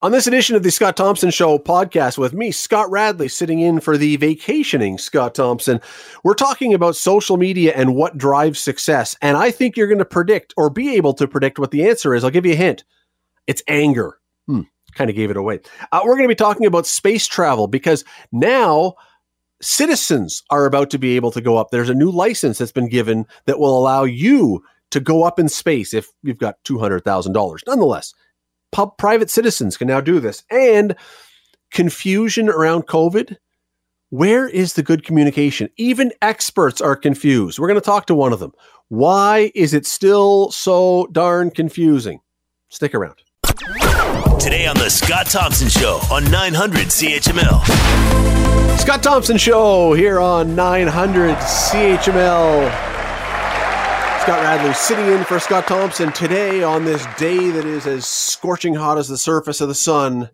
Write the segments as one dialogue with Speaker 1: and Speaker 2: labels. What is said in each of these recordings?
Speaker 1: On this edition of the Scott Thompson Show podcast with me, Scott Radley, sitting in for the vacationing Scott Thompson, we're talking about social media and what drives success. And I think you're going to predict or be able to predict what the answer is. I'll give you a hint it's anger. Hmm, kind of gave it away. Uh, we're going to be talking about space travel because now citizens are about to be able to go up. There's a new license that's been given that will allow you to go up in space if you've got $200,000. Nonetheless, pub, private citizens can now do this. And confusion around COVID. Where is the good communication? Even experts are confused. We're going to talk to one of them. Why is it still so darn confusing? Stick around.
Speaker 2: Today on the Scott Thompson Show on 900 CHML.
Speaker 1: Scott Thompson Show here on 900 CHML. Scott Radley sitting in for Scott Thompson today on this day that is as scorching hot as the surface of the sun,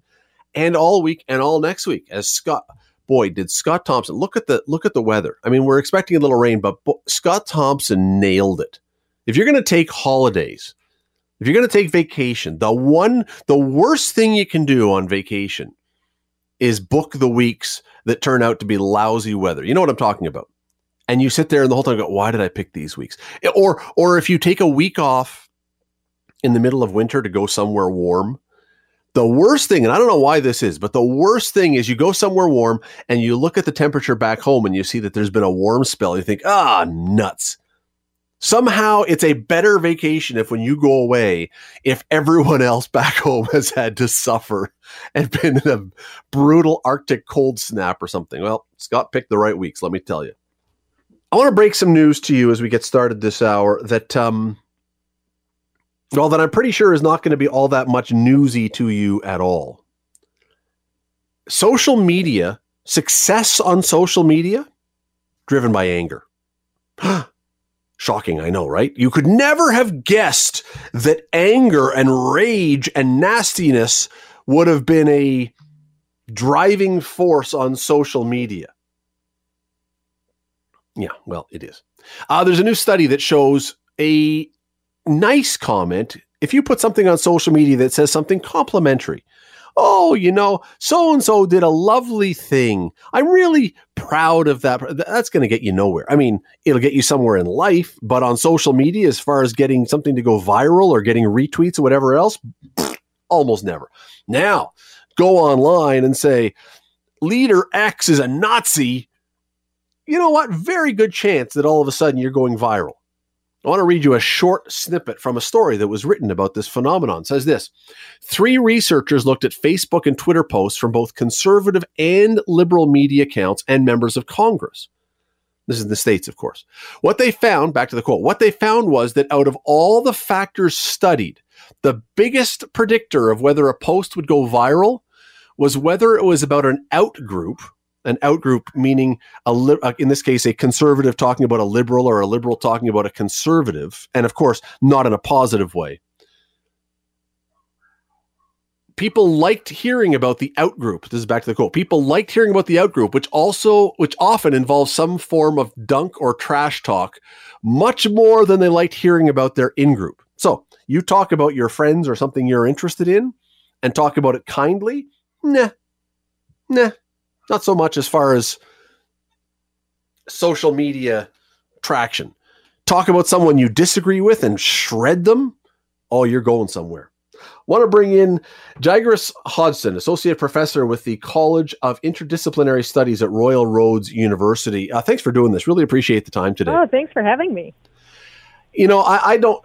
Speaker 1: and all week and all next week. As Scott, boy, did Scott Thompson look at the look at the weather. I mean, we're expecting a little rain, but bo- Scott Thompson nailed it. If you're going to take holidays, if you're going to take vacation, the one the worst thing you can do on vacation is book the weeks that turn out to be lousy weather. You know what I'm talking about and you sit there and the whole time go, why did I pick these weeks? Or or if you take a week off in the middle of winter to go somewhere warm, the worst thing, and I don't know why this is, but the worst thing is you go somewhere warm and you look at the temperature back home and you see that there's been a warm spell. You think, ah, nuts. Somehow it's a better vacation if when you go away, if everyone else back home has had to suffer and been in a brutal Arctic cold snap or something. Well, Scott picked the right weeks, let me tell you. I want to break some news to you as we get started this hour that, um, well, that I'm pretty sure is not going to be all that much newsy to you at all. Social media, success on social media, driven by anger. Shocking, I know, right? You could never have guessed that anger and rage and nastiness would have been a driving force on social media. Yeah, well, it is. Uh, there's a new study that shows a nice comment. If you put something on social media that says something complimentary, oh, you know, so and so did a lovely thing. I'm really proud of that. That's going to get you nowhere. I mean, it'll get you somewhere in life, but on social media, as far as getting something to go viral or getting retweets or whatever else, almost never. Now, go online and say, leader X is a Nazi you know what? Very good chance that all of a sudden you're going viral. I want to read you a short snippet from a story that was written about this phenomenon. It says this Three researchers looked at Facebook and Twitter posts from both conservative and liberal media accounts and members of Congress. This is in the States, of course. What they found, back to the quote, what they found was that out of all the factors studied, the biggest predictor of whether a post would go viral was whether it was about an out group an outgroup meaning a li- uh, in this case a conservative talking about a liberal or a liberal talking about a conservative and of course not in a positive way. People liked hearing about the outgroup. This is back to the quote. People liked hearing about the outgroup which also which often involves some form of dunk or trash talk much more than they liked hearing about their in-group. So you talk about your friends or something you're interested in and talk about it kindly? Nah. Nah not so much as far as social media traction. Talk about someone you disagree with and shred them. Oh, you're going somewhere. Want to bring in Jaigris Hodson, associate professor with the College of Interdisciplinary Studies at Royal Roads University. Uh, thanks for doing this. Really appreciate the time today.
Speaker 3: Oh, thanks for having me.
Speaker 1: You know, I, I, don't.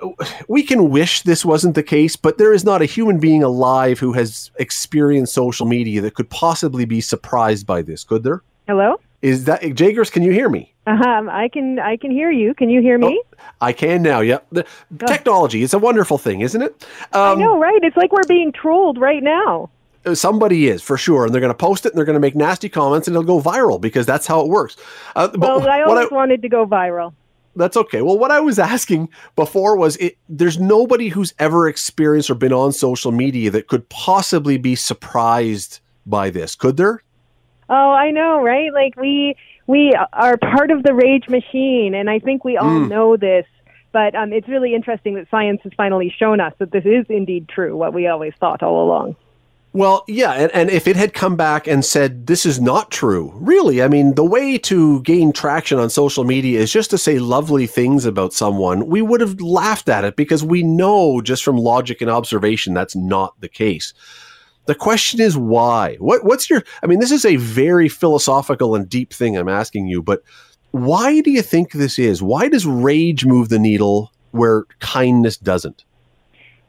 Speaker 1: We can wish this wasn't the case, but there is not a human being alive who has experienced social media that could possibly be surprised by this. Could there?
Speaker 3: Hello.
Speaker 1: Is that Jaigris? Can you hear me?
Speaker 3: Um, I can. I can hear you. Can you hear me?
Speaker 1: Oh, I can now. Yep. The oh. technology is a wonderful thing, isn't it?
Speaker 3: Um, I know, right? It's like we're being trolled right now.
Speaker 1: Uh, somebody is for sure, and they're going to post it, and they're going to make nasty comments, and it'll go viral because that's how it works.
Speaker 3: Uh, well, I always I, wanted to go viral
Speaker 1: that's okay. Well, what I was asking before was it, there's nobody who's ever experienced or been on social media that could possibly be surprised by this. Could there?
Speaker 3: Oh, I know, right? Like we we are part of the rage machine and I think we all mm. know this. But um, it's really interesting that science has finally shown us that this is indeed true, what we always thought all along.
Speaker 1: Well, yeah, and, and if it had come back and said this is not true, really, I mean, the way to gain traction on social media is just to say lovely things about someone. We would have laughed at it because we know just from logic and observation that's not the case. The question is why? What what's your I mean, this is a very philosophical and deep thing I'm asking you, but why do you think this is? Why does rage move the needle where kindness doesn't?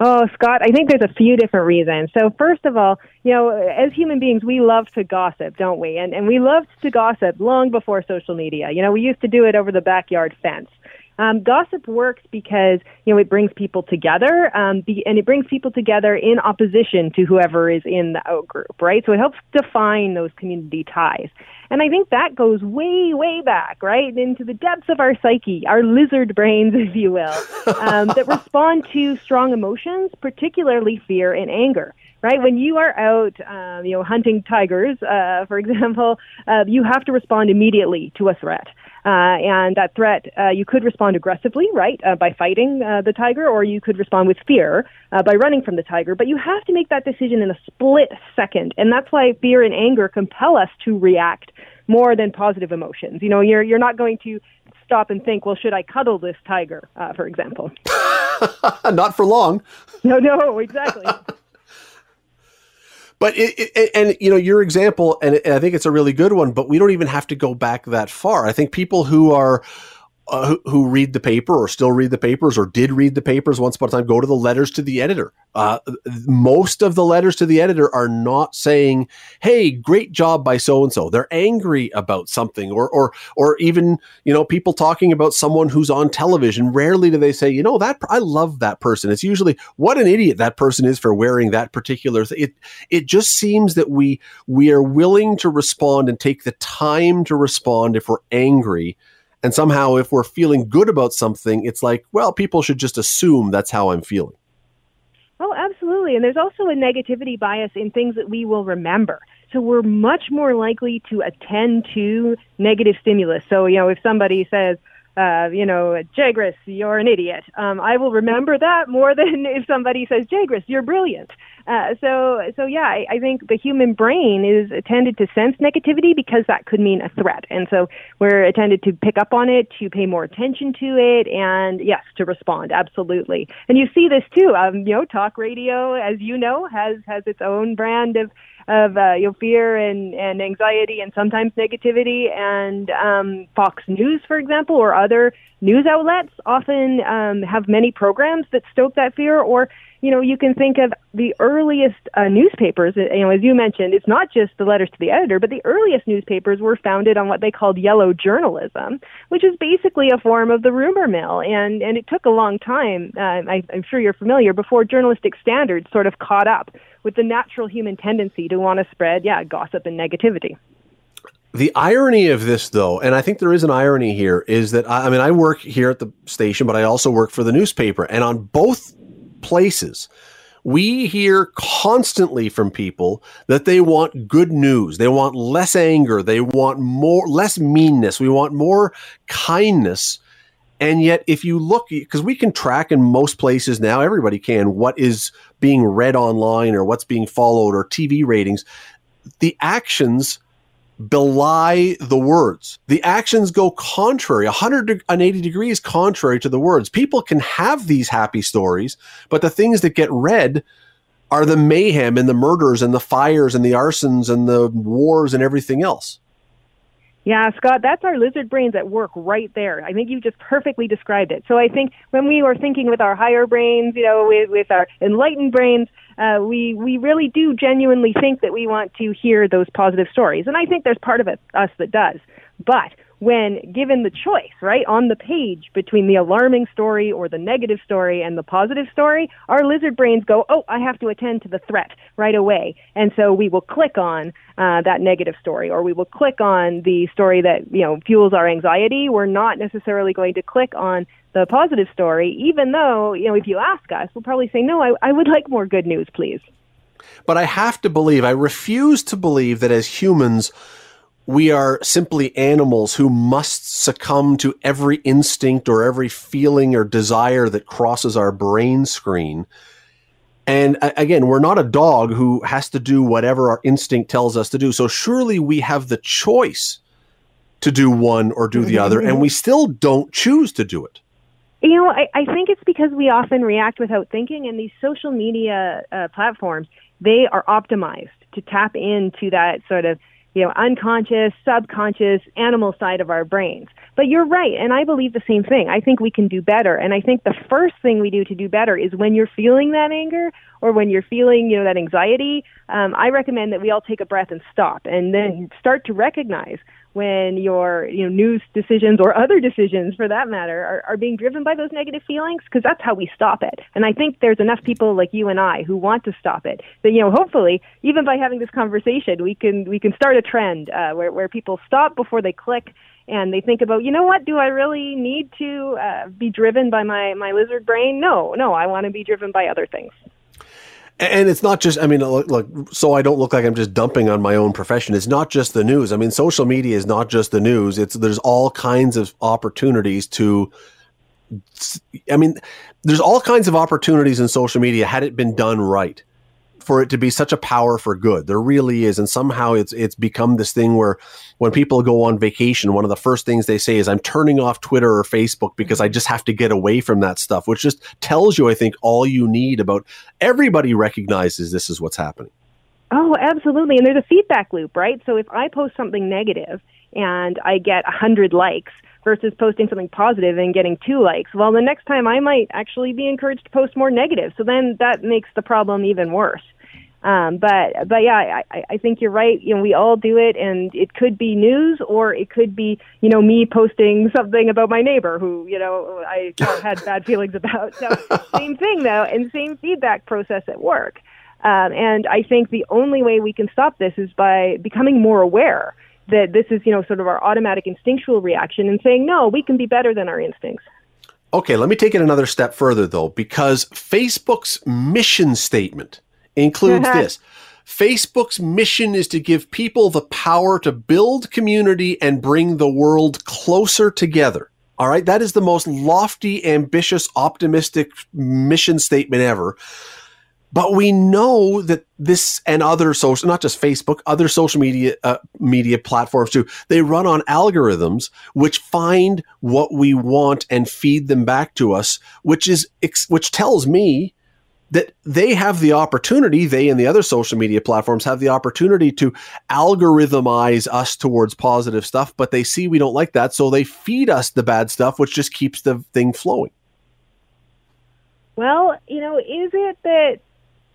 Speaker 3: Oh, Scott, I think there's a few different reasons. So, first of all, you know, as human beings, we love to gossip, don't we? And and we loved to gossip long before social media. You know, we used to do it over the backyard fence. Um, gossip works because you know it brings people together, um, be, and it brings people together in opposition to whoever is in the out group, right? So it helps define those community ties, and I think that goes way, way back, right, into the depths of our psyche, our lizard brains, if you will, um, that respond to strong emotions, particularly fear and anger right? When you are out, um, you know, hunting tigers, uh, for example, uh, you have to respond immediately to a threat. Uh, and that threat, uh, you could respond aggressively, right, uh, by fighting uh, the tiger, or you could respond with fear uh, by running from the tiger. But you have to make that decision in a split second, and that's why fear and anger compel us to react more than positive emotions. You know, you're you're not going to stop and think, well, should I cuddle this tiger, uh, for example?
Speaker 1: not for long.
Speaker 3: No, no, exactly.
Speaker 1: But it, it, and you know your example, and I think it's a really good one. But we don't even have to go back that far. I think people who are uh, who, who, read the paper or still read the papers or did read the papers once upon a time go to the letters to the editor. Uh, most of the letters to the editor are not saying, "Hey, great job by so and so." They're angry about something, or or or even you know people talking about someone who's on television. Rarely do they say, "You know that I love that person." It's usually, "What an idiot that person is for wearing that particular." thing. It it just seems that we we are willing to respond and take the time to respond if we're angry and somehow, if we're feeling good about something, it's like, well, people should just assume that's how I'm feeling.
Speaker 3: Oh, absolutely. And there's also a negativity bias in things that we will remember. So we're much more likely to attend to negative stimulus. So, you know, if somebody says, uh, you know, Jaigris, you're an idiot. Um, I will remember that more than if somebody says, Jaigris, you're brilliant. Uh, so, so yeah, I, I think the human brain is tended to sense negativity because that could mean a threat, and so we're tended to pick up on it, to pay more attention to it, and yes, to respond absolutely. And you see this too. Um, you know, talk radio, as you know, has has its own brand of of uh, you know fear and and anxiety and sometimes negativity and um, Fox News, for example, or other news outlets often um, have many programs that stoke that fear or you know, you can think of the earliest uh, newspapers. Uh, you know, as you mentioned, it's not just the letters to the editor, but the earliest newspapers were founded on what they called yellow journalism, which is basically a form of the rumor mill. And and it took a long time. Uh, I, I'm sure you're familiar before journalistic standards sort of caught up with the natural human tendency to want to spread, yeah, gossip and negativity.
Speaker 1: The irony of this, though, and I think there is an irony here, is that I, I mean, I work here at the station, but I also work for the newspaper. And on both places, we hear constantly from people that they want good news. They want less anger. They want more, less meanness. We want more kindness. And yet, if you look, because we can track in most places now, everybody can, what is being read online or what's being followed or TV ratings, the actions belie the words. The actions go contrary, 180 degrees contrary to the words. People can have these happy stories, but the things that get read are the mayhem and the murders and the fires and the arsons and the wars and everything else.
Speaker 3: Yeah, Scott, that's our lizard brains at work right there. I think you just perfectly described it. So I think when we are thinking with our higher brains, you know, with, with our enlightened brains, uh, we we really do genuinely think that we want to hear those positive stories, and I think there's part of it, us that does. But when given the choice, right, on the page between the alarming story or the negative story and the positive story, our lizard brains go, oh, I have to attend to the threat right away. And so we will click on uh, that negative story or we will click on the story that, you know, fuels our anxiety. We're not necessarily going to click on the positive story, even though, you know, if you ask us, we'll probably say, no, I, I would like more good news, please.
Speaker 1: But I have to believe, I refuse to believe that as humans, we are simply animals who must succumb to every instinct or every feeling or desire that crosses our brain screen. And again, we're not a dog who has to do whatever our instinct tells us to do. So surely we have the choice to do one or do the other, and we still don't choose to do it.
Speaker 3: You know, I, I think it's because we often react without thinking, and these social media uh, platforms, they are optimized to tap into that sort of you know, unconscious, subconscious, animal side of our brains. But you're right, and I believe the same thing. I think we can do better, and I think the first thing we do to do better is when you're feeling that anger or when you're feeling, you know, that anxiety. Um, I recommend that we all take a breath and stop, and then start to recognize when your you know news decisions or other decisions for that matter are, are being driven by those negative feelings because that's how we stop it. And i think there's enough people like you and i who want to stop it. That you know hopefully even by having this conversation we can we can start a trend uh, where, where people stop before they click and they think about you know what? Do i really need to uh, be driven by my my lizard brain? No no i want to be driven by other things
Speaker 1: and it's not just, I mean, look, look, so I don't look like I'm just dumping on my own profession. It's not just the news. I mean, social media is not just the news. It's, there's all kinds of opportunities to, I mean, there's all kinds of opportunities in social media had it been done right for it to be such a power for good. There really is. And somehow it's, it's become this thing where, when people go on vacation, one of the first things they say is, I'm turning off Twitter or Facebook because I mm-hmm. just have to get away from that stuff, which just tells you, I think, all you need about everybody recognizes this is what's happening.
Speaker 3: Oh, absolutely. And there's a feedback loop, right? So if I post something negative and I get a 100 likes, versus posting something positive and getting two likes. Well, the next time I might actually be encouraged to post more negative. So then that makes the problem even worse. Um, but but yeah, I, I think you're right. You know, we all do it, and it could be news, or it could be you know me posting something about my neighbor who you know I had bad feelings about. So same thing though, and same feedback process at work. Um, and I think the only way we can stop this is by becoming more aware that this is you know sort of our automatic instinctual reaction, and saying no, we can be better than our instincts.
Speaker 1: Okay, let me take it another step further though, because Facebook's mission statement includes uh-huh. this. Facebook's mission is to give people the power to build community and bring the world closer together. All right. That is the most lofty, ambitious, optimistic mission statement ever. But we know that this and other social, not just Facebook, other social media uh, media platforms too, they run on algorithms which find what we want and feed them back to us, which is which tells me that they have the opportunity, they and the other social media platforms have the opportunity to algorithmize us towards positive stuff, but they see we don't like that. So they feed us the bad stuff, which just keeps the thing flowing.
Speaker 3: Well, you know, is it that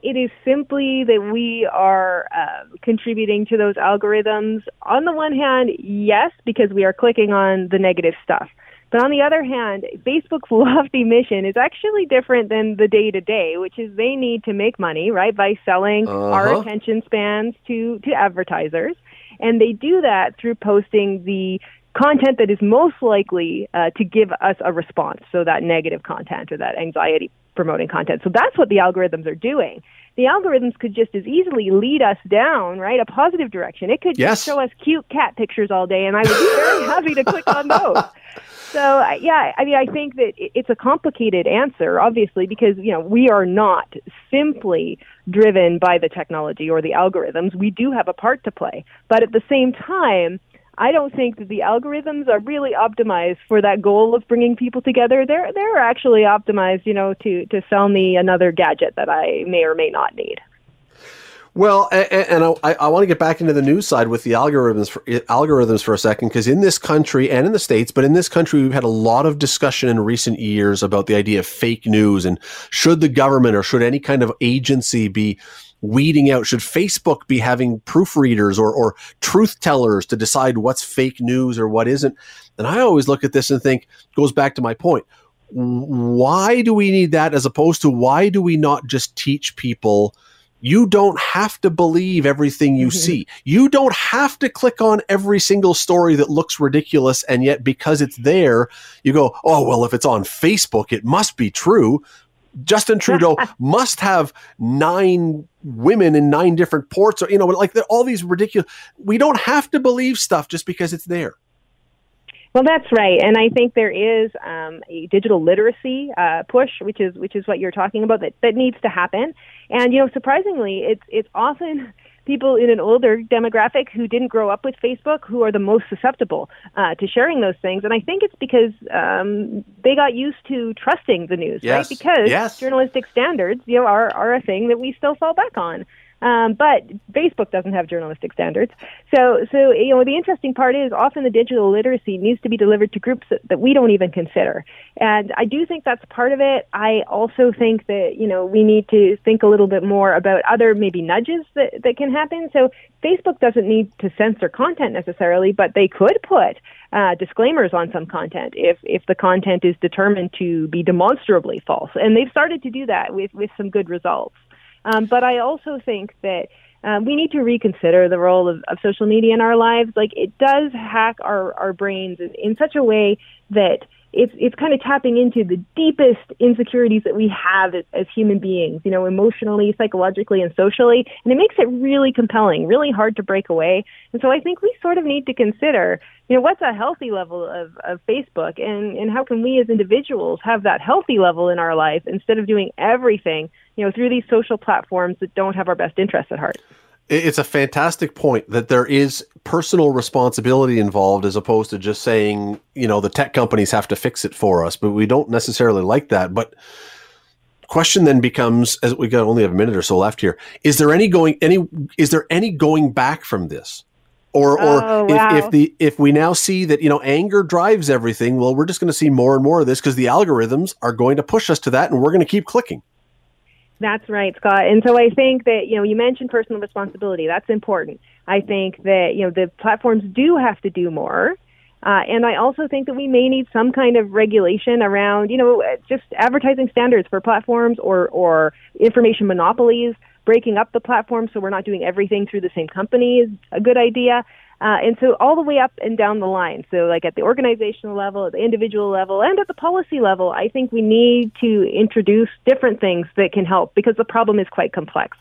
Speaker 3: it is simply that we are uh, contributing to those algorithms? On the one hand, yes, because we are clicking on the negative stuff. But on the other hand, Facebook's lofty mission is actually different than the day to day, which is they need to make money, right, by selling uh-huh. our attention spans to, to advertisers. And they do that through posting the content that is most likely uh, to give us a response. So that negative content or that anxiety promoting content. So that's what the algorithms are doing. The algorithms could just as easily lead us down, right, a positive direction. It could yes. just show us cute cat pictures all day, and I would be very happy to click on those. So yeah, I mean, I think that it's a complicated answer, obviously, because you know we are not simply driven by the technology or the algorithms. We do have a part to play, but at the same time, I don't think that the algorithms are really optimized for that goal of bringing people together. They're they're actually optimized, you know, to to sell me another gadget that I may or may not need.
Speaker 1: Well, and, and I, I, want to get back into the news side with the algorithms for, algorithms for a second, because in this country and in the states, but in this country, we've had a lot of discussion in recent years about the idea of fake news and should the government or should any kind of agency be weeding out? Should Facebook be having proofreaders or, or truth tellers to decide what's fake news or what isn't? And I always look at this and think, goes back to my point. Why do we need that as opposed to why do we not just teach people? You don't have to believe everything you mm-hmm. see. You don't have to click on every single story that looks ridiculous. And yet, because it's there, you go, oh, well, if it's on Facebook, it must be true. Justin Trudeau must have nine women in nine different ports, or, you know, like all these ridiculous. We don't have to believe stuff just because it's there.
Speaker 3: Well, that's right, and I think there is um, a digital literacy uh, push, which is which is what you're talking about that that needs to happen. And you know, surprisingly, it's it's often people in an older demographic who didn't grow up with Facebook who are the most susceptible uh, to sharing those things. And I think it's because um, they got used to trusting the news,
Speaker 1: yes.
Speaker 3: right? Because
Speaker 1: yes.
Speaker 3: journalistic standards, you know, are are a thing that we still fall back on. Um, but Facebook doesn't have journalistic standards. So, so you know, the interesting part is often the digital literacy needs to be delivered to groups that, that we don't even consider. And I do think that's part of it. I also think that you know we need to think a little bit more about other maybe nudges that that can happen. So Facebook doesn't need to censor content necessarily, but they could put uh, disclaimers on some content if if the content is determined to be demonstrably false. And they've started to do that with with some good results. Um, but I also think that um, we need to reconsider the role of, of social media in our lives. Like it does hack our, our brains in, in such a way that it's it's kind of tapping into the deepest insecurities that we have as, as, human beings, you know, emotionally, psychologically, and socially, and it makes it really compelling, really hard to break away. And so I think we sort of need to consider, you know, what's a healthy level of, of Facebook, and and how can we as individuals have that healthy level in our life instead of doing everything, you know, through these social platforms that don't have our best interests at heart
Speaker 1: it's a fantastic point that there is personal responsibility involved as opposed to just saying, you know, the tech companies have to fix it for us, but we don't necessarily like that. But question then becomes as we got only have a minute or so left here, is there any going any is there any going back from this? Or, or
Speaker 3: oh,
Speaker 1: if,
Speaker 3: wow.
Speaker 1: if the if we now see that you know anger drives everything, well, we're just going to see more and more of this because the algorithms are going to push us to that, and we're going to keep clicking.
Speaker 3: That's right, Scott. And so I think that, you know, you mentioned personal responsibility. That's important. I think that, you know, the platforms do have to do more. Uh, and I also think that we may need some kind of regulation around, you know, just advertising standards for platforms or, or information monopolies, breaking up the platform so we're not doing everything through the same company is a good idea. Uh, and so all the way up and down the line. So like at the organizational level, at the individual level, and at the policy level, I think we need to introduce different things that can help because the problem is quite complex.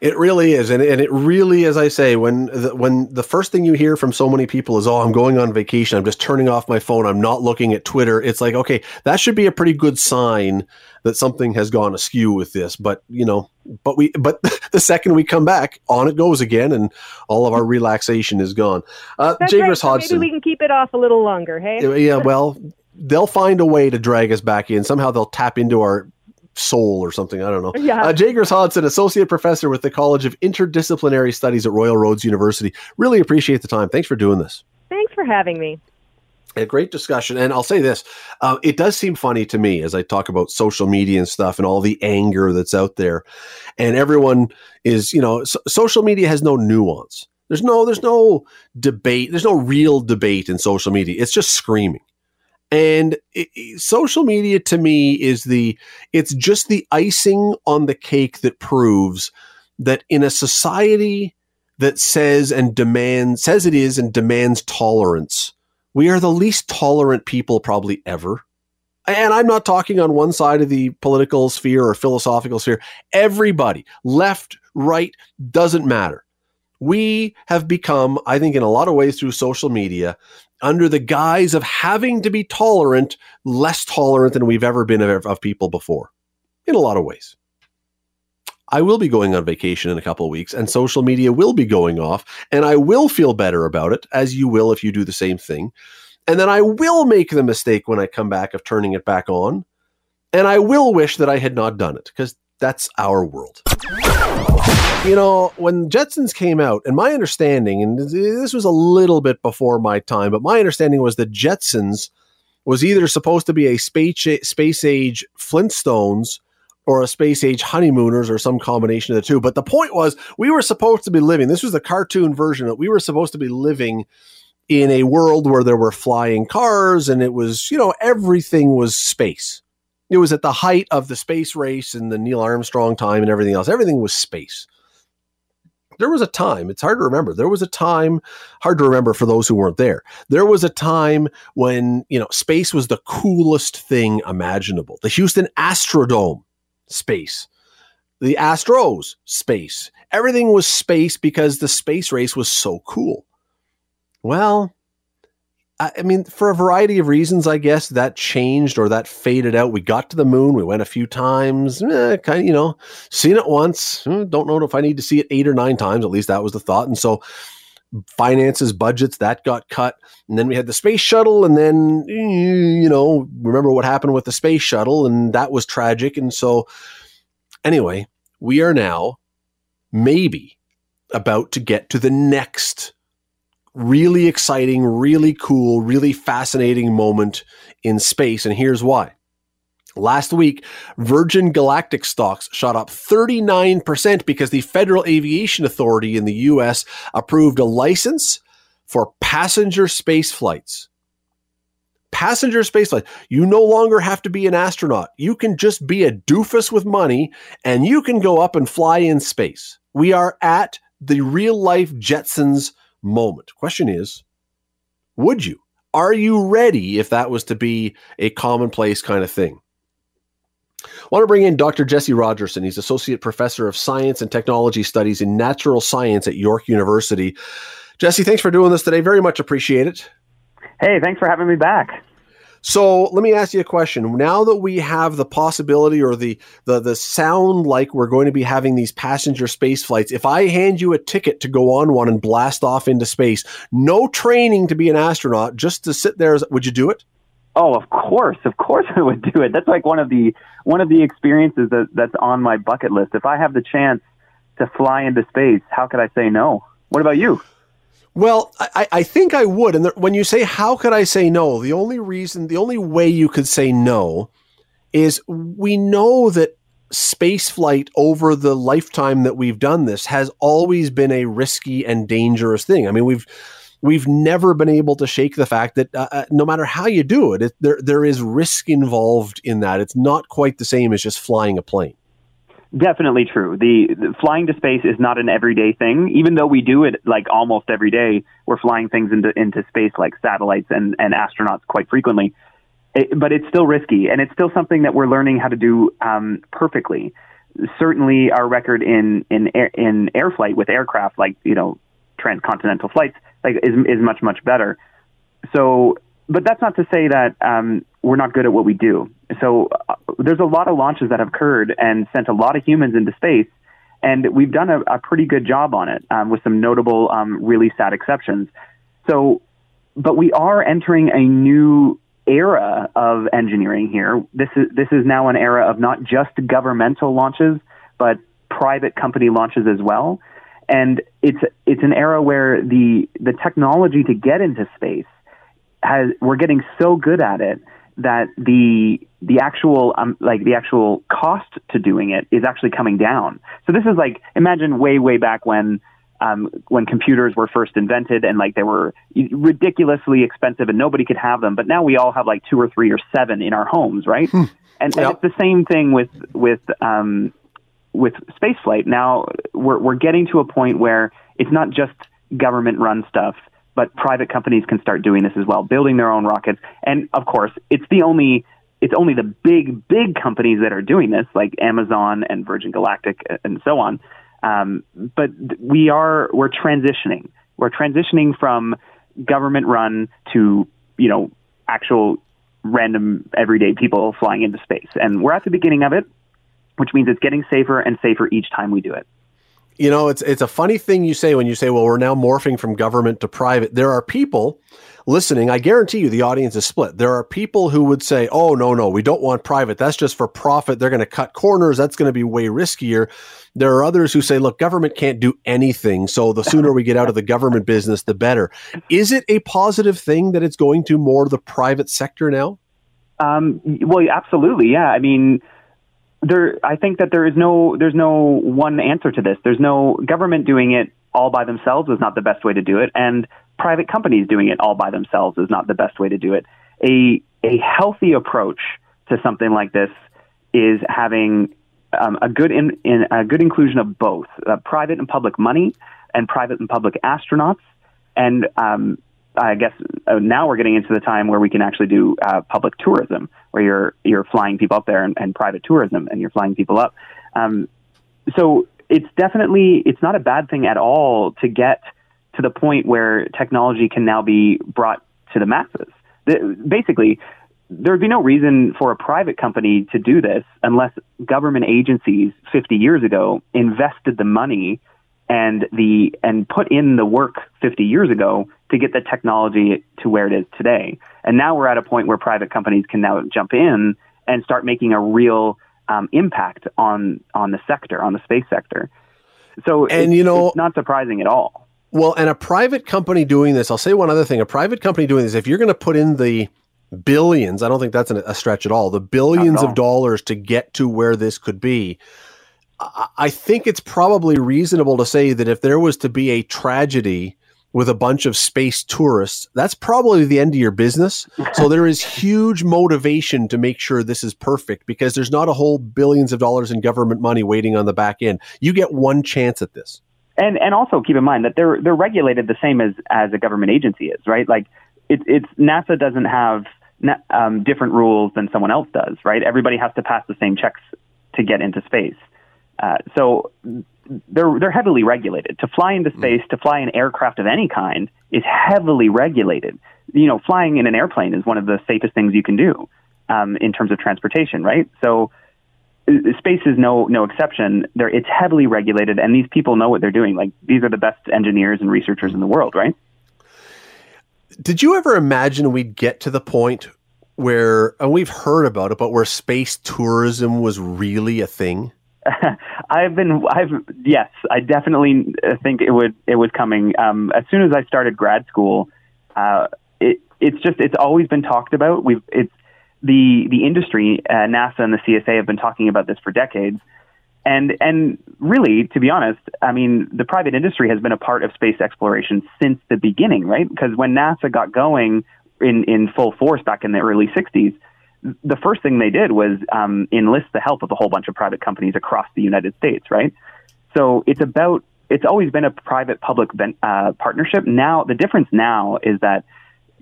Speaker 1: It really is, and, and it really, as I say, when the, when the first thing you hear from so many people is, "Oh, I'm going on vacation. I'm just turning off my phone. I'm not looking at Twitter." It's like, okay, that should be a pretty good sign that something has gone askew with this. But you know, but we, but the second we come back, on it goes again, and all of our relaxation is gone. Uh,
Speaker 3: That's
Speaker 1: Jay
Speaker 3: right.
Speaker 1: Gris
Speaker 3: So
Speaker 1: Hodson.
Speaker 3: maybe we can keep it off a little longer, hey?
Speaker 1: yeah, well, they'll find a way to drag us back in. Somehow they'll tap into our soul or something. I don't know.
Speaker 3: Yeah.
Speaker 1: Uh, Jaigris Hodson, associate professor with the College of Interdisciplinary Studies at Royal Roads University. Really appreciate the time. Thanks for doing this.
Speaker 3: Thanks for having me.
Speaker 1: A great discussion. And I'll say this uh, it does seem funny to me as I talk about social media and stuff and all the anger that's out there. And everyone is, you know, so- social media has no nuance. There's no, there's no debate. There's no real debate in social media. It's just screaming. And it, social media to me is the, it's just the icing on the cake that proves that in a society that says and demands, says it is and demands tolerance, we are the least tolerant people probably ever. And I'm not talking on one side of the political sphere or philosophical sphere. Everybody, left, right, doesn't matter. We have become, I think, in a lot of ways through social media, under the guise of having to be tolerant, less tolerant than we've ever been of, of people before, in a lot of ways. I will be going on vacation in a couple of weeks, and social media will be going off, and I will feel better about it, as you will if you do the same thing. And then I will make the mistake when I come back of turning it back on, and I will wish that I had not done it, because that's our world. You know, when Jetsons came out, and my understanding, and this was a little bit before my time, but my understanding was that Jetsons was either supposed to be a space space age Flintstones or a space age honeymooners or some combination of the two. But the point was, we were supposed to be living. This was the cartoon version of we were supposed to be living in a world where there were flying cars and it was, you know, everything was space. It was at the height of the space race and the Neil Armstrong time and everything else. Everything was space. There was a time, it's hard to remember. There was a time, hard to remember for those who weren't there. There was a time when, you know, space was the coolest thing imaginable. The Houston Astrodome, space. The Astros, space. Everything was space because the space race was so cool. Well, I mean, for a variety of reasons, I guess that changed or that faded out. We got to the moon, we went a few times, eh, kind of, you know, seen it once. Hmm, don't know if I need to see it eight or nine times. At least that was the thought. And so, finances, budgets, that got cut. And then we had the space shuttle. And then, you know, remember what happened with the space shuttle, and that was tragic. And so, anyway, we are now maybe about to get to the next really exciting, really cool, really fascinating moment in space. And here's why. Last week, Virgin Galactic stocks shot up 39% because the Federal Aviation Authority in the US approved a license for passenger space flights. Passenger space flights. You no longer have to be an astronaut. You can just be a doofus with money and you can go up and fly in space. We are at the real life Jetsons moment. Question is, would you? Are you ready if that was to be a commonplace kind of thing? I want to bring in Dr. Jesse Rogerson. He's Associate Professor of Science and Technology Studies in Natural Science at York University. Jesse, thanks for doing this today. Very much appreciate it.
Speaker 4: Hey, thanks for having me back.
Speaker 1: So let me ask you a question. Now that we have the possibility or the, the the sound like we're going to be having these passenger space flights, if I hand you a ticket to go on one and blast off into space, no training to be an astronaut, just to sit there, would you do it?
Speaker 4: Oh, of course, of course I would do it. That's like one of the one of the experiences that that's on my bucket list. If I have the chance to fly into space, how could I say no? What about you?
Speaker 1: Well, I, I think I would. And when you say, how could I say no? The only reason, the only way you could say no is we know that space flight over the lifetime that we've done this has always been a risky and dangerous thing. I mean, we've, we've never been able to shake the fact that uh, uh no matter how you do it, it, there, there is risk involved in that. It's not quite the same as just flying a plane.
Speaker 4: Definitely true. The, the, flying to space is not an everyday thing, even though we do it like almost every day. We're flying things into into space like satellites and and astronauts quite frequently. It, but it's still risky, and it's still something that we're learning how to do um, perfectly. Certainly, our record in in air, in air flight with aircraft like you know transcontinental flights like is is much much better. So, but that's not to say that um, we're not good at what we do. So uh, there's a lot of launches that have occurred and sent a lot of humans into space, and we've done a, a pretty good job on it um, with some notable, um, really sad exceptions. So, but we are entering a new era of engineering here. This is this is now an era of not just governmental launches, but private company launches as well. And it's it's an era where the the technology to get into space has we're getting so good at it that the the actual um, like the actual cost to doing it is actually coming down. So this is like imagine way way back when um, when computers were first invented and like they were ridiculously expensive and nobody could have them. But now we all have like two or three or seven in our homes, right? Hmm. And, yep. and, it's the same thing with with um, with spaceflight. Now we're we're getting to a point where it's not just government run stuff but private companies can start doing this as well, building their own rockets. And of course, it's the only it's only the big big companies that are doing this, like Amazon and Virgin Galactic and so on. Um, but we are we're transitioning. We're transitioning from government run to you know actual random everyday people flying into space, and we're at the beginning of it, which means it's getting safer and safer each time we do it
Speaker 1: you know, it's it's a funny thing you say when you say, "Well, we're now morphing from government to private." There are people listening. I guarantee you, the audience is split. There are people who would say, "Oh, no, no, we don't want private. That's just for profit. They're going to cut corners. That's going to be way riskier." There are others who say, "Look, government can't do anything. So the sooner we get out of the government business, the better." Is it a positive thing that it's going to more the private sector now?
Speaker 4: Um, well, absolutely. Yeah. I mean there I think that there is no there's no one answer to this. There's no government doing it all by themselves is not the best way to do it, and private companies doing it all by themselves is not the best way to do it. A a healthy approach to something like this is having um, a good in, in, a good inclusion of both uh, private and public money and private and public astronauts and um, I guess uh, now we're getting into the time where we can actually do uh, public tourism, where you're you're flying people up there and, and private tourism, and you're flying people up. Um, so it's definitely it's not a bad thing at all to get to the point where technology can now be brought to the masses. The, basically, there would be no reason for a private company to do this unless government agencies 50 years ago invested the money and the and put in the work 50 years ago to get the technology to where it is today. And now we're at a point where private companies can now jump in and start making a real um, impact on on the sector, on the space sector. So
Speaker 1: and you know,
Speaker 4: not surprising at all.
Speaker 1: Well, and a private company doing this, I'll say one other thing: a private company doing this, if you're going to put in the billions, I don't think that's a stretch at all. The billions all. of dollars to get to where this could be. I think it's probably reasonable to say that if there was to be a tragedy with a bunch of space tourists, that's probably the end of your business. so there is huge motivation to make sure this is perfect because there's not a whole billions of dollars in government money waiting on the back end. You get one chance at this.
Speaker 4: And and also keep in mind that they're they're regulated the same as as a government agency is, right? Like it's it's NASA doesn't have um, different rules than someone else does, right? Everybody has to pass the same checks to get into space. Uh, so they're they're heavily regulated. To fly into space, to fly an aircraft of any kind, is heavily regulated. You know, flying in an airplane is one of the safest things you can do um, in terms of transportation, right? So uh, space is no no exception. There, it's heavily regulated, and these people know what they're doing. Like these are the best engineers and researchers in the world, right?
Speaker 1: Did you ever imagine we'd get to the point where, and we've heard about it, but where space tourism was really a thing?
Speaker 4: I've been, I've, yes, I definitely think it would, it was coming. Um, as soon as I started grad school, uh, it, it's just, it's always been talked about. We've, it's the, the industry, uh, NASA and the CSA have been talking about this for decades. And, and really, to be honest, I mean, the private industry has been a part of space exploration since the beginning, right? Because when NASA got going in, in full force back in the early 60s, the first thing they did was um, enlist the help of a whole bunch of private companies across the United States, right? So it's about it's always been a private public uh, partnership. Now the difference now is that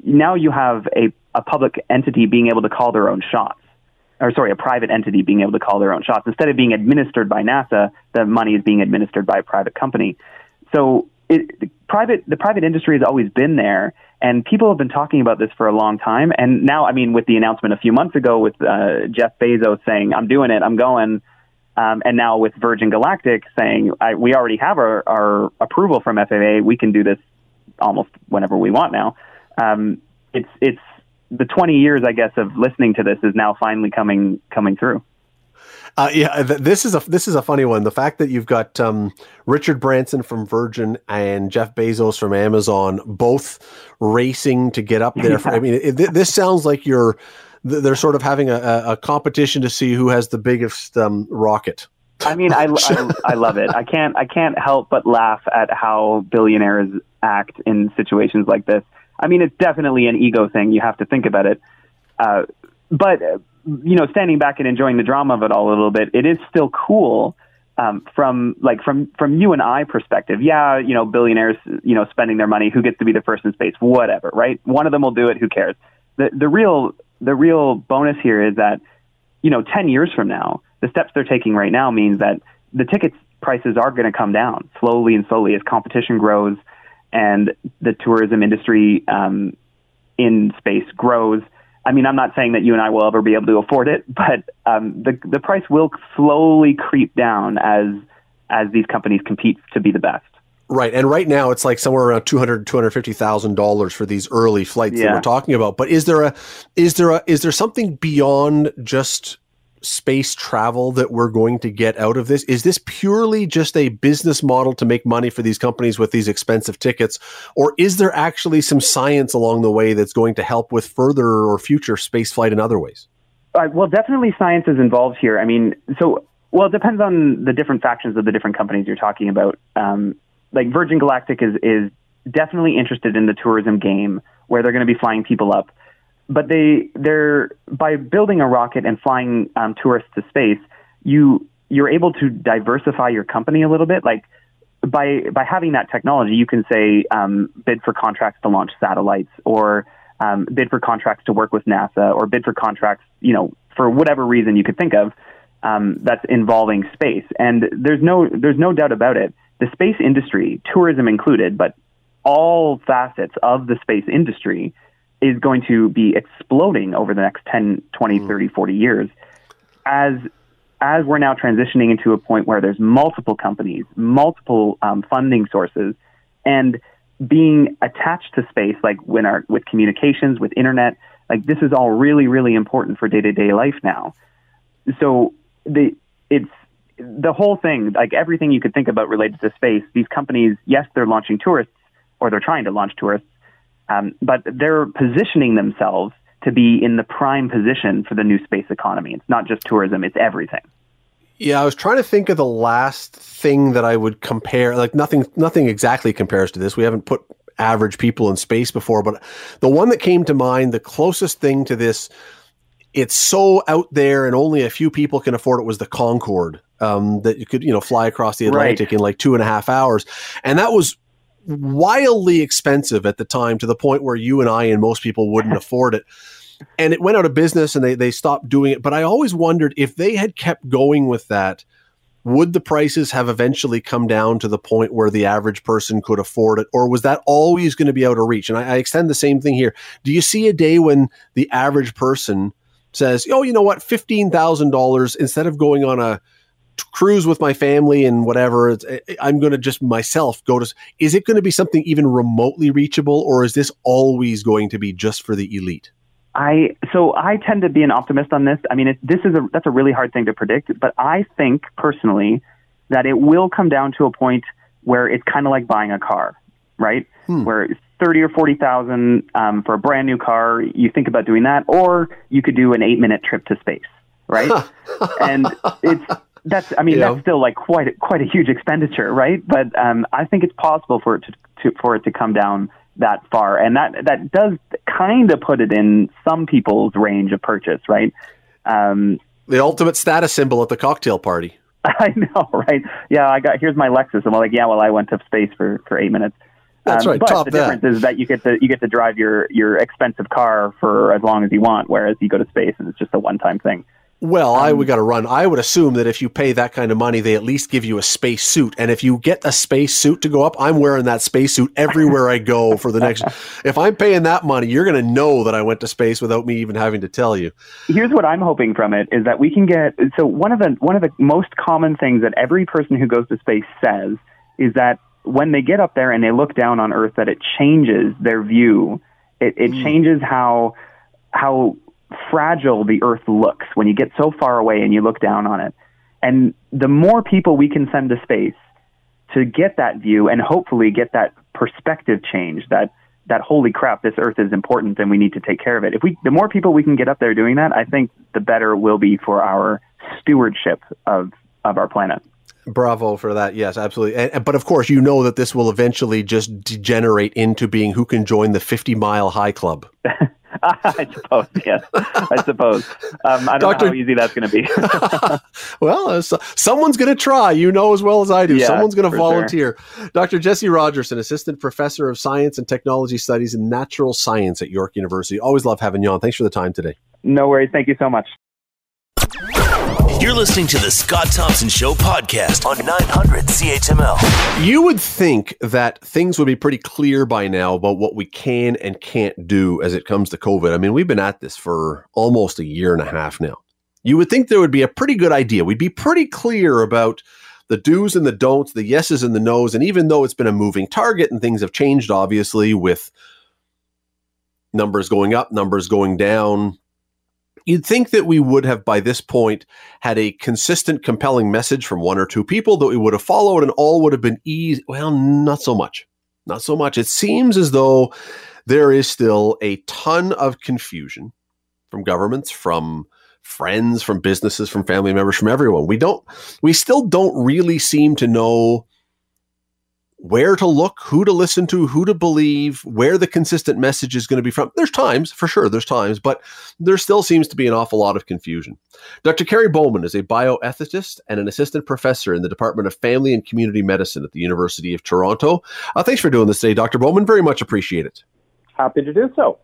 Speaker 4: now you have a, a public entity being able to call their own shots, or sorry, a private entity being able to call their own shots instead of being administered by NASA. The money is being administered by a private company. So it, the private the private industry has always been there, and people have been talking about this for a long time. And now, I mean, with the announcement a few months ago with uh, Jeff Bezos saying, "I'm doing it, I'm going," um, and now with Virgin Galactic saying, "We already have our, our approval from FAA, we can do this almost whenever we want now." Um, it's it's the 20 years, I guess, of listening to this is now finally coming coming through.
Speaker 1: Uh, yeah, th- this is a this is a funny one. The fact that you've got um, Richard Branson from Virgin and Jeff Bezos from Amazon both racing to get up there. For, I mean, it, this sounds like you're they're sort of having a, a competition to see who has the biggest um, rocket.
Speaker 4: I mean, I, I, I love it. I can't I can't help but laugh at how billionaires act in situations like this. I mean, it's definitely an ego thing. You have to think about it. Uh, but you know, standing back and enjoying the drama of it all a little bit, it is still cool um, from like from from you and I perspective. Yeah, you know, billionaires, you know, spending their money. Who gets to be the first in space? Whatever, right? One of them will do it. Who cares? The the real the real bonus here is that you know, ten years from now, the steps they're taking right now means that the tickets prices are going to come down slowly and slowly as competition grows and the tourism industry um, in space grows I mean, I'm not saying that you and I will ever be able to afford it, but um, the the price will slowly creep down as as these companies compete to be the best.
Speaker 1: Right. And right now it's like somewhere around 200 $250,000 for these early flights yeah. that we're talking about. But is there a is there a is there something beyond just space travel that we're going to get out of this? Is this purely just a business model to make money for these companies with these expensive tickets? Or is there actually some science along the way that's going to help with further or future space flight in other ways?
Speaker 4: Uh, well, definitely science is involved here. I mean, so, well, it depends on the different factions of the different companies you're talking about. Um, like Virgin Galactic is, is definitely interested in the tourism game where they're going to be flying people up but they they're by building a rocket and flying um, tourists to space, you you're able to diversify your company a little bit. Like by by having that technology, you can say um, bid for contracts to launch satellites, or um, bid for contracts to work with NASA, or bid for contracts, you know, for whatever reason you could think of um, that's involving space. And there's no there's no doubt about it. The space industry, tourism included, but all facets of the space industry is going to be exploding over the next 10, 20, 30, 40 years as as we're now transitioning into a point where there's multiple companies, multiple um, funding sources, and being attached to space, like when our with communications, with internet, like this is all really, really important for day to day life now. So the it's the whole thing, like everything you could think about related to space. These companies, yes, they're launching tourists, or they're trying to launch tourists, um, but they're positioning themselves to be in the prime position for the new space economy. It's not just tourism, it's everything.
Speaker 1: Yeah, I was trying to think of the last thing that I would compare. Like nothing nothing exactly compares to this. We haven't put average people in space before, but the one that came to mind, the closest thing to this, it's so out there and only a few people can afford it was the Concorde. Um, that you could, you know, fly across the Atlantic right. in like two and a half hours. And that was wildly expensive at the time to the point where you and I and most people wouldn't afford it. And it went out of business and they, they stopped doing it. But I always wondered if they had kept going with that, would the prices have eventually come down to the point where the average person could afford it? Or was that always going to be out of reach? And I, I extend the same thing here. Do you see a day when the average person says, oh, you know what, $15,000 instead of going on a cruise with my family and whatever. Eh, eh, I'm going to just myself go to. Is it going to be something even remotely reachable, or is this always going to be just for the elite?
Speaker 4: I so I tend to be an optimist on this. I mean, it, this is a that's a really hard thing to predict, but I think personally that it will come down to a point where it's kind of like buying a car, right? Hmm. Where thirty or forty thousand um, for a brand new car. You think about doing that, or you could do an eight minute trip to space, right? and it's that's I mean you that's know? still like quite a, quite a huge expenditure, right? But um, I think it's possible for it to, to for it to come down that far, and that that does kind of put it in some people's range of purchase, right? Um,
Speaker 1: the ultimate status symbol at the cocktail party.
Speaker 4: I know, right? Yeah, I got here's my Lexus. and I'm like, yeah, well, I went to space for for eight minutes.
Speaker 1: That's um, right.
Speaker 4: But
Speaker 1: Top
Speaker 4: the
Speaker 1: that.
Speaker 4: difference is that you get to you get to drive your your expensive car for as long as you want, whereas you go to space and it's just a one time thing.
Speaker 1: Well, um, I would got to run. I would assume that if you pay that kind of money, they at least give you a space suit. And if you get a space suit to go up, I'm wearing that space suit everywhere I go for the next. if I'm paying that money, you're going to know that I went to space without me even having to tell you.
Speaker 4: Here's what I'm hoping from it is that we can get. So one of the one of the most common things that every person who goes to space says is that when they get up there and they look down on Earth, that it changes their view. It, it mm. changes how how fragile the earth looks when you get so far away and you look down on it. And the more people we can send to space to get that view and hopefully get that perspective change that that holy crap this earth is important and we need to take care of it. If we the more people we can get up there doing that, I think the better it will be for our stewardship of of our planet.
Speaker 1: Bravo for that. Yes, absolutely. And, but of course, you know that this will eventually just degenerate into being who can join the 50 mile high club.
Speaker 4: I suppose, yes. I suppose. Um, I don't Doctor... know how easy that's going to be.
Speaker 1: well, uh, someone's going to try. You know as well as I do. Yeah, someone's going to volunteer. Sure. Dr. Jesse Rogerson, Assistant Professor of Science and Technology Studies in Natural Science at York University. Always love having you on. Thanks for the time today.
Speaker 4: No worries. Thank you so much.
Speaker 2: You're listening to the Scott Thompson Show podcast on 900 CHML.
Speaker 1: You would think that things would be pretty clear by now about what we can and can't do as it comes to COVID. I mean, we've been at this for almost a year and a half now. You would think there would be a pretty good idea. We'd be pretty clear about the do's and the don'ts, the yeses and the nos. And even though it's been a moving target and things have changed, obviously, with numbers going up, numbers going down, You'd think that we would have, by this point, had a consistent, compelling message from one or two people that we would have followed and all would have been easy. Well, not so much. Not so much. It seems as though there is still a ton of confusion from governments, from friends, from businesses, from family members, from everyone. We don't, we still don't really seem to know where to look, who to listen to, who to believe, where the consistent message is going to be from. There's times, for sure, there's times, but there still seems to be an awful lot of confusion. Dr. Kerry Bowman is a bioethicist and an assistant professor in the Department of Family and Community Medicine at the University of Toronto. Uh, thanks for doing this today, Dr. Bowman. Very much appreciate it.
Speaker 5: Happy to do so.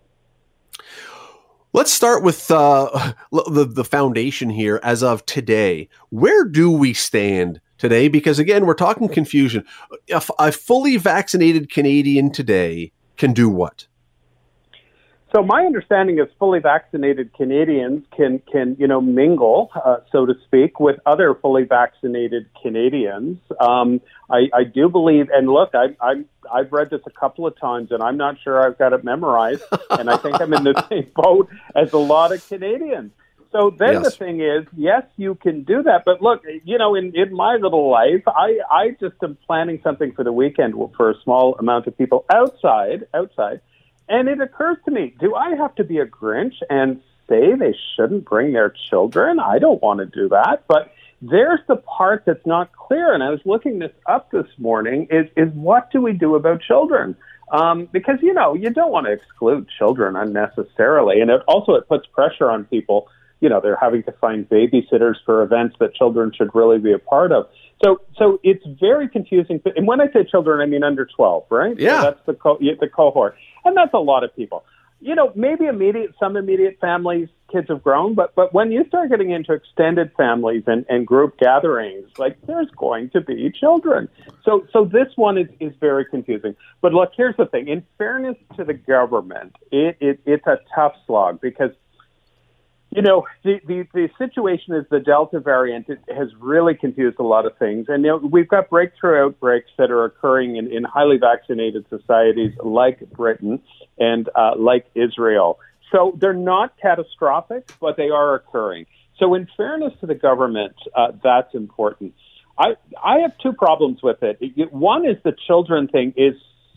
Speaker 1: Let's start with uh, the, the foundation here as of today. Where do we stand today because again we're talking confusion a, a fully vaccinated canadian today can do what
Speaker 5: So my understanding is fully vaccinated Canadians can can you know mingle, uh, so to speak, with other fully vaccinated Canadians. Um, I, I do believe, and look, I, I I've read this a couple of times, and I'm not sure I've got it memorized, and I think I'm in the same boat as a lot of Canadians. So then yes. the thing is, yes, you can do that. But look, you know, in, in my little life, I, I just am planning something for the weekend for a small amount of people outside, outside. And it occurs to me, do I have to be a Grinch and say they shouldn't bring their children? I don't want to do that. But there's the part that's not clear. And I was looking this up this morning is, is what do we do about children? Um, because, you know, you don't want to exclude children unnecessarily. And it also, it puts pressure on people you know they're having to find babysitters for events that children should really be a part of. So so it's very confusing. And when I say children, I mean under 12, right?
Speaker 1: Yeah,
Speaker 5: so that's the co- the cohort, and that's a lot of people. You know, maybe immediate some immediate families kids have grown, but but when you start getting into extended families and, and group gatherings, like there's going to be children. So so this one is, is very confusing. But look, here's the thing. In fairness to the government, it, it it's a tough slog because you know, the, the, the situation is the Delta variant it has really confused a lot of things. And you know, we've got breakthrough outbreaks that are occurring in, in highly vaccinated societies like Britain and uh, like Israel. So they're not catastrophic, but they are occurring. So, in fairness to the government, uh, that's important. I, I have two problems with it. One is the children thing is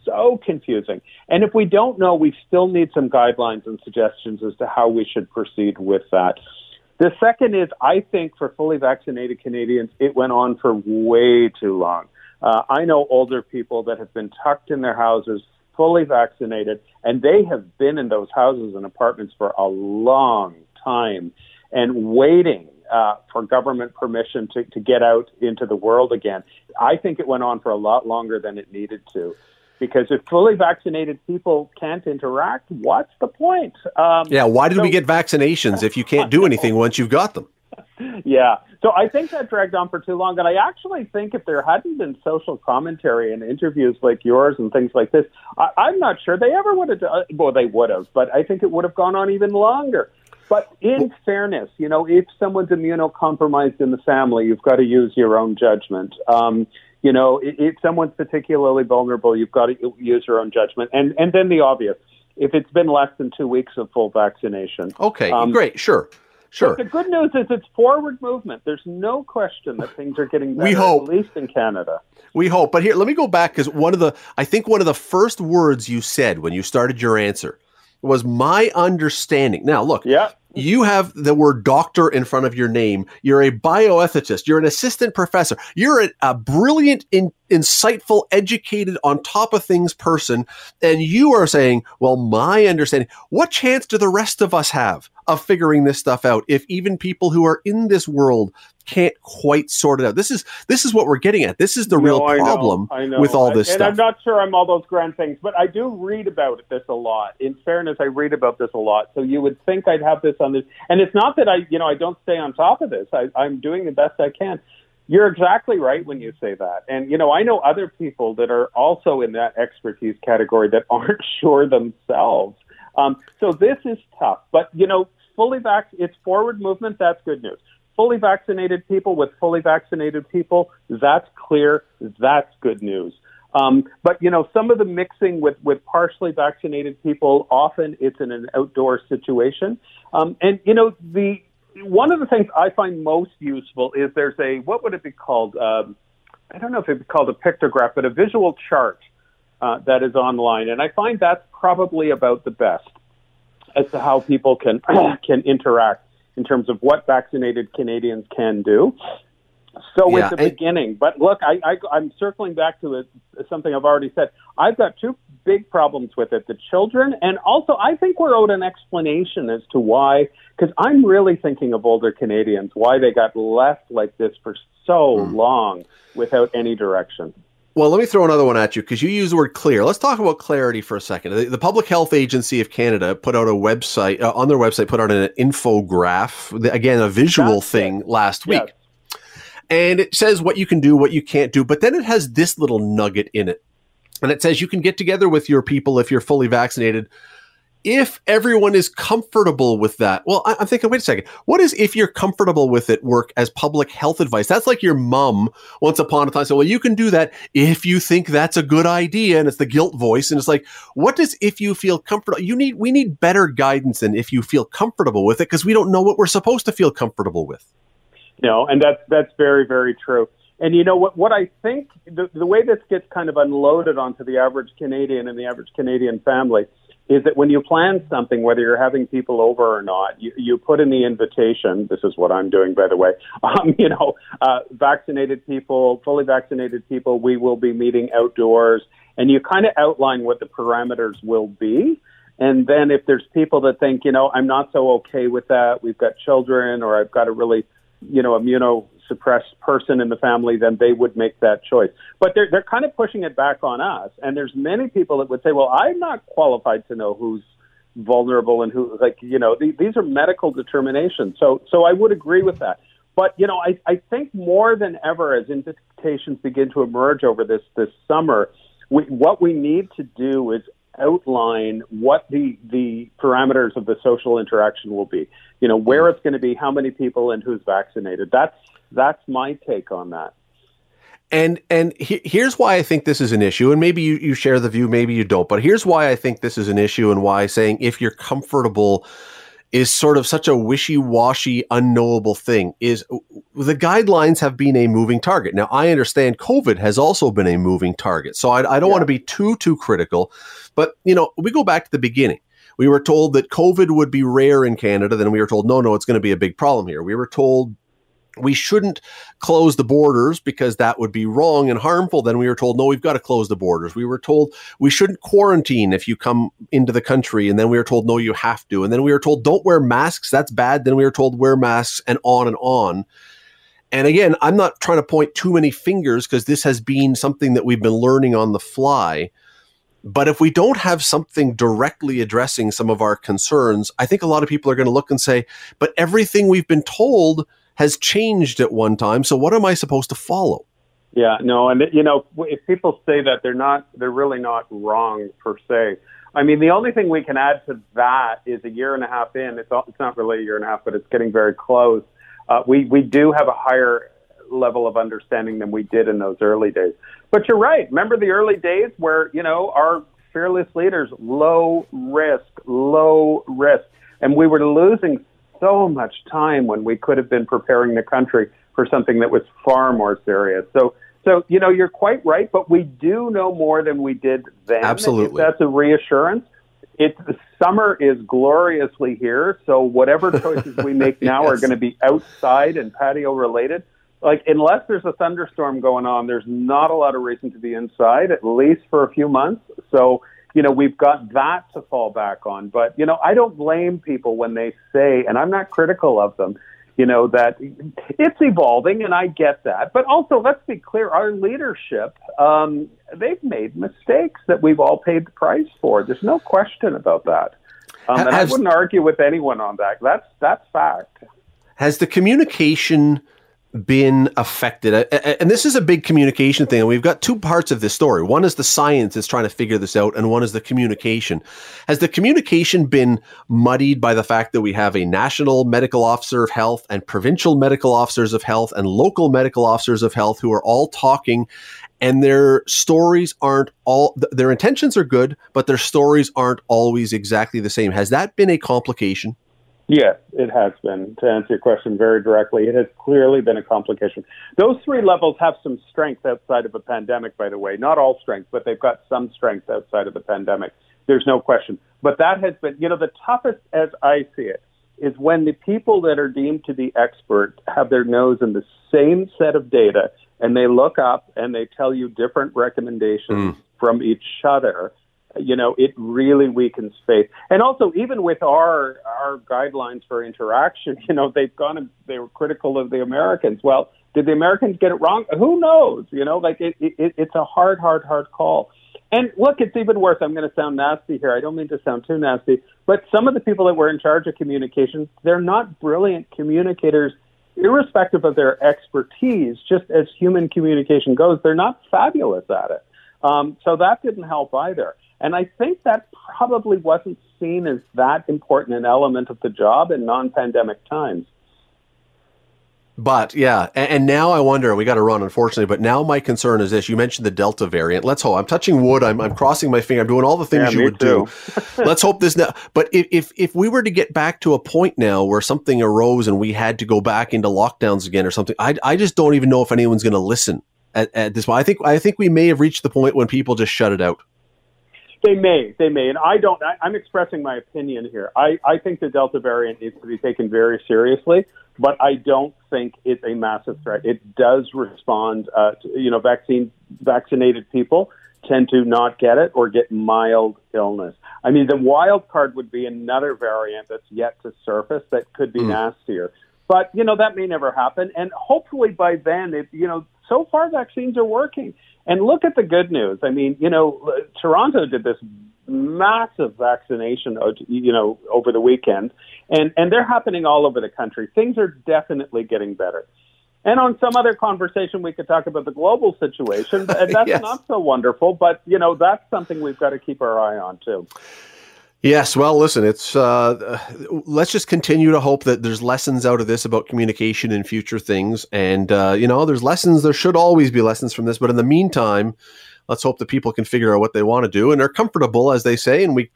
Speaker 5: so confusing. And if we don't know, we still need some guidelines and suggestions as to how we should proceed with that. The second is, I think for fully vaccinated Canadians, it went on for way too long. Uh, I know older people that have been tucked in their houses, fully vaccinated, and they have been in those houses and apartments for a long time and waiting uh, for government permission to, to get out into the world again. I think it went on for a lot longer than it needed to because if fully vaccinated people can't interact, what's the point?
Speaker 1: Um, yeah, why did so, we get vaccinations if you can't do anything once you've got them?
Speaker 5: Yeah, so I think that dragged on for too long, and I actually think if there hadn't been social commentary and interviews like yours and things like this, I, I'm not sure they ever would have. Done, well, they would have, but I think it would have gone on even longer. But in fairness, you know, if someone's immunocompromised in the family, you've got to use your own judgment. Um, you know, if someone's particularly vulnerable, you've got to use your own judgment. And and then the obvious, if it's been less than two weeks of full vaccination.
Speaker 1: Okay, um, great, sure. Sure.
Speaker 5: the good news is it's forward movement. There's no question that things are getting better, we hope. at least in Canada.
Speaker 1: We hope. But here, let me go back because one of the, I think one of the first words you said when you started your answer was my understanding. Now, look,
Speaker 5: yeah
Speaker 1: you have the word doctor in front of your name. You're a bioethicist. You're an assistant professor. You're a, a brilliant, in, insightful, educated, on top of things person. And you are saying, well, my understanding, what chance do the rest of us have of figuring this stuff out if even people who are in this world can't quite sort it out. This is this is what we're getting at. This is the real no, problem I know, I know. with all this stuff.
Speaker 5: and
Speaker 1: stuff.
Speaker 5: I'm not sure I'm all those grand things, but I do read about this a lot. In fairness, I read about this a lot. So you would think I'd have this on this, and it's not that I, you know, I don't stay on top of this. I, I'm doing the best I can. You're exactly right when you say that. And, you know, I know other people that are also in that expertise category that aren't sure themselves. Um, so this is tough. But, you know, fully vac, it's forward movement. That's good news fully vaccinated people with fully vaccinated people, that's clear. That's good news. Um, but you know, some of the mixing with with partially vaccinated people, often it's in an outdoor situation. Um, and you know, the one of the things I find most useful is there's a what would it be called? Um, I don't know if it'd be called a pictograph, but a visual chart uh, that is online, and I find that's probably about the best as to how people can can interact in terms of what vaccinated Canadians can do. So yeah, the beginning. But look, I, I, am circling back to it, something I've already said. I've got two big problems with it the children, and also I think we're owed an explanation as to why, because I'm really thinking of older Canadians, why they got left like this for so mm. long without any direction.
Speaker 1: Well, let me throw another one at you because you use the word clear. Let's talk about clarity for a second. The, the Public Health Agency of Canada put out a website uh, on their website, put out an infograph, again, a visual That's thing it. last week. Yes. And it says what you can do, what you can't do, but then it has this little nugget in it. And it says you can get together with your people if you're fully vaccinated if everyone is comfortable with that? Well, I, am thinking, wait a second. What is if you're comfortable with it work as public health advice? That's like your mom once upon a time said, well, you can do that if you think that's a good idea. And it's the guilt voice. And it's like, what does if you feel comfortable? You need, we need better guidance than if you feel comfortable with it because we don't know what we're supposed to feel comfortable with.
Speaker 5: No, and that's, that's very, very true. And you know what? What I think the, the way this gets kind of unloaded onto the average Canadian and the average Canadian family is that when you plan something, whether you're having people over or not, you, you put in the invitation. This is what I'm doing, by the way. Um, you know, uh, vaccinated people, fully vaccinated people, we will be meeting outdoors, and you kind of outline what the parameters will be. And then if there's people that think, you know, I'm not so okay with that, we've got children, or I've got a really, you know, immuno suppressed person in the family, then they would make that choice. But they're they're kind of pushing it back on us. And there's many people that would say, well, I'm not qualified to know who's vulnerable and who like you know th- these are medical determinations. So so I would agree with that. But you know I I think more than ever as invitations begin to emerge over this this summer, we, what we need to do is outline what the the parameters of the social interaction will be. You know where it's going to be, how many people, and who's vaccinated. That's that's my take on that.
Speaker 1: And and he, here's why I think this is an issue, and maybe you, you share the view, maybe you don't, but here's why I think this is an issue, and why saying if you're comfortable is sort of such a wishy-washy, unknowable thing. Is the guidelines have been a moving target. Now I understand COVID has also been a moving target, so I, I don't yeah. want to be too too critical, but you know we go back to the beginning. We were told that COVID would be rare in Canada. Then we were told, no, no, it's going to be a big problem here. We were told we shouldn't close the borders because that would be wrong and harmful. Then we were told, no, we've got to close the borders. We were told we shouldn't quarantine if you come into the country. And then we were told, no, you have to. And then we were told, don't wear masks. That's bad. Then we were told, wear masks and on and on. And again, I'm not trying to point too many fingers because this has been something that we've been learning on the fly. But if we don't have something directly addressing some of our concerns, I think a lot of people are going to look and say, but everything we've been told has changed at one time. So what am I supposed to follow?
Speaker 5: Yeah, no, and you know, if people say that, they're not, they're really not wrong per se. I mean, the only thing we can add to that is a year and a half in. It's it's not really a year and a half, but it's getting very close. Uh, we we do have a higher level of understanding than we did in those early days. But you're right. Remember the early days where you know our fearless leaders, low risk, low risk, and we were losing so much time when we could have been preparing the country for something that was far more serious. So, so you know, you're quite right, but we do know more than we did then.
Speaker 1: Absolutely,
Speaker 5: that's a reassurance. It's the summer is gloriously here, so whatever choices we make now yes. are going to be outside and patio related. Like unless there's a thunderstorm going on, there's not a lot of reason to be inside, at least for a few months. So you know, we've got that to fall back on. But, you know, I don't blame people when they say, and I'm not critical of them, you know, that it's evolving, and I get that. But also, let's be clear our leadership, um, they've made mistakes that we've all paid the price for. There's no question about that. Um, and Has, I wouldn't argue with anyone on that. That's, that's fact.
Speaker 1: Has the communication been affected. And this is a big communication thing and we've got two parts of this story. One is the science is trying to figure this out and one is the communication. Has the communication been muddied by the fact that we have a national medical officer of health and provincial medical officers of health and local medical officers of health who are all talking and their stories aren't all their intentions are good but their stories aren't always exactly the same? Has that been a complication
Speaker 5: Yes, it has been. To answer your question very directly, it has clearly been a complication. Those three levels have some strength outside of a pandemic, by the way. Not all strength, but they've got some strength outside of the pandemic. There's no question. But that has been, you know, the toughest as I see it is when the people that are deemed to be expert have their nose in the same set of data and they look up and they tell you different recommendations mm. from each other you know, it really weakens faith. And also, even with our our guidelines for interaction, you know, they've gone they were critical of the Americans. Well, did the Americans get it wrong? Who knows? You know, like it, it it's a hard, hard, hard call. And look, it's even worse. I'm going to sound nasty here. I don't mean to sound too nasty, but some of the people that were in charge of communications, they're not brilliant communicators, irrespective of their expertise. Just as human communication goes, they're not fabulous at it. Um, so that didn't help either. And I think that probably wasn't seen as that important an element of the job in non pandemic times.
Speaker 1: But yeah, and, and, now I wonder. We got to run, unfortunately. But now my concern is this: you mentioned the Delta variant. Let's hope. I'm touching wood. I'm, I'm crossing my finger. I'm doing all the things
Speaker 5: yeah,
Speaker 1: you would
Speaker 5: too.
Speaker 1: do. Let's hope this now. But if, if if we were to get back to a point now where something arose and we had to go back into lockdowns again or something, I I just don't even know if anyone's going to listen at, at this point. I think I think we may have reached the point when people just shut it out.
Speaker 5: They may, they may, and I don't. I, I'm expressing my opinion here. I, I think the Delta variant needs to be taken very seriously, but I don't think it's a massive threat. It does respond. Uh, to, you know, vaccine vaccinated people tend to not get it or get mild illness. I mean, the wild card would be another variant that's yet to surface that could be mm. nastier. But you know that may never happen, and hopefully by then, it, you know, so far vaccines are working. And look at the good news. I mean, you know, Toronto did this massive vaccination, uh, you know, over the weekend, and and they're happening all over the country. Things are definitely getting better. And on some other conversation, we could talk about the global situation. And that's yes. not so wonderful, but you know, that's something we've got to keep our eye on too.
Speaker 1: Yes, well, listen, it's uh, let's just continue to hope that there's lessons out of this about communication and future things, and uh, you know, there's lessons. There should always be lessons from this, but in the meantime, let's hope that people can figure out what they want to do and are comfortable, as they say, and we.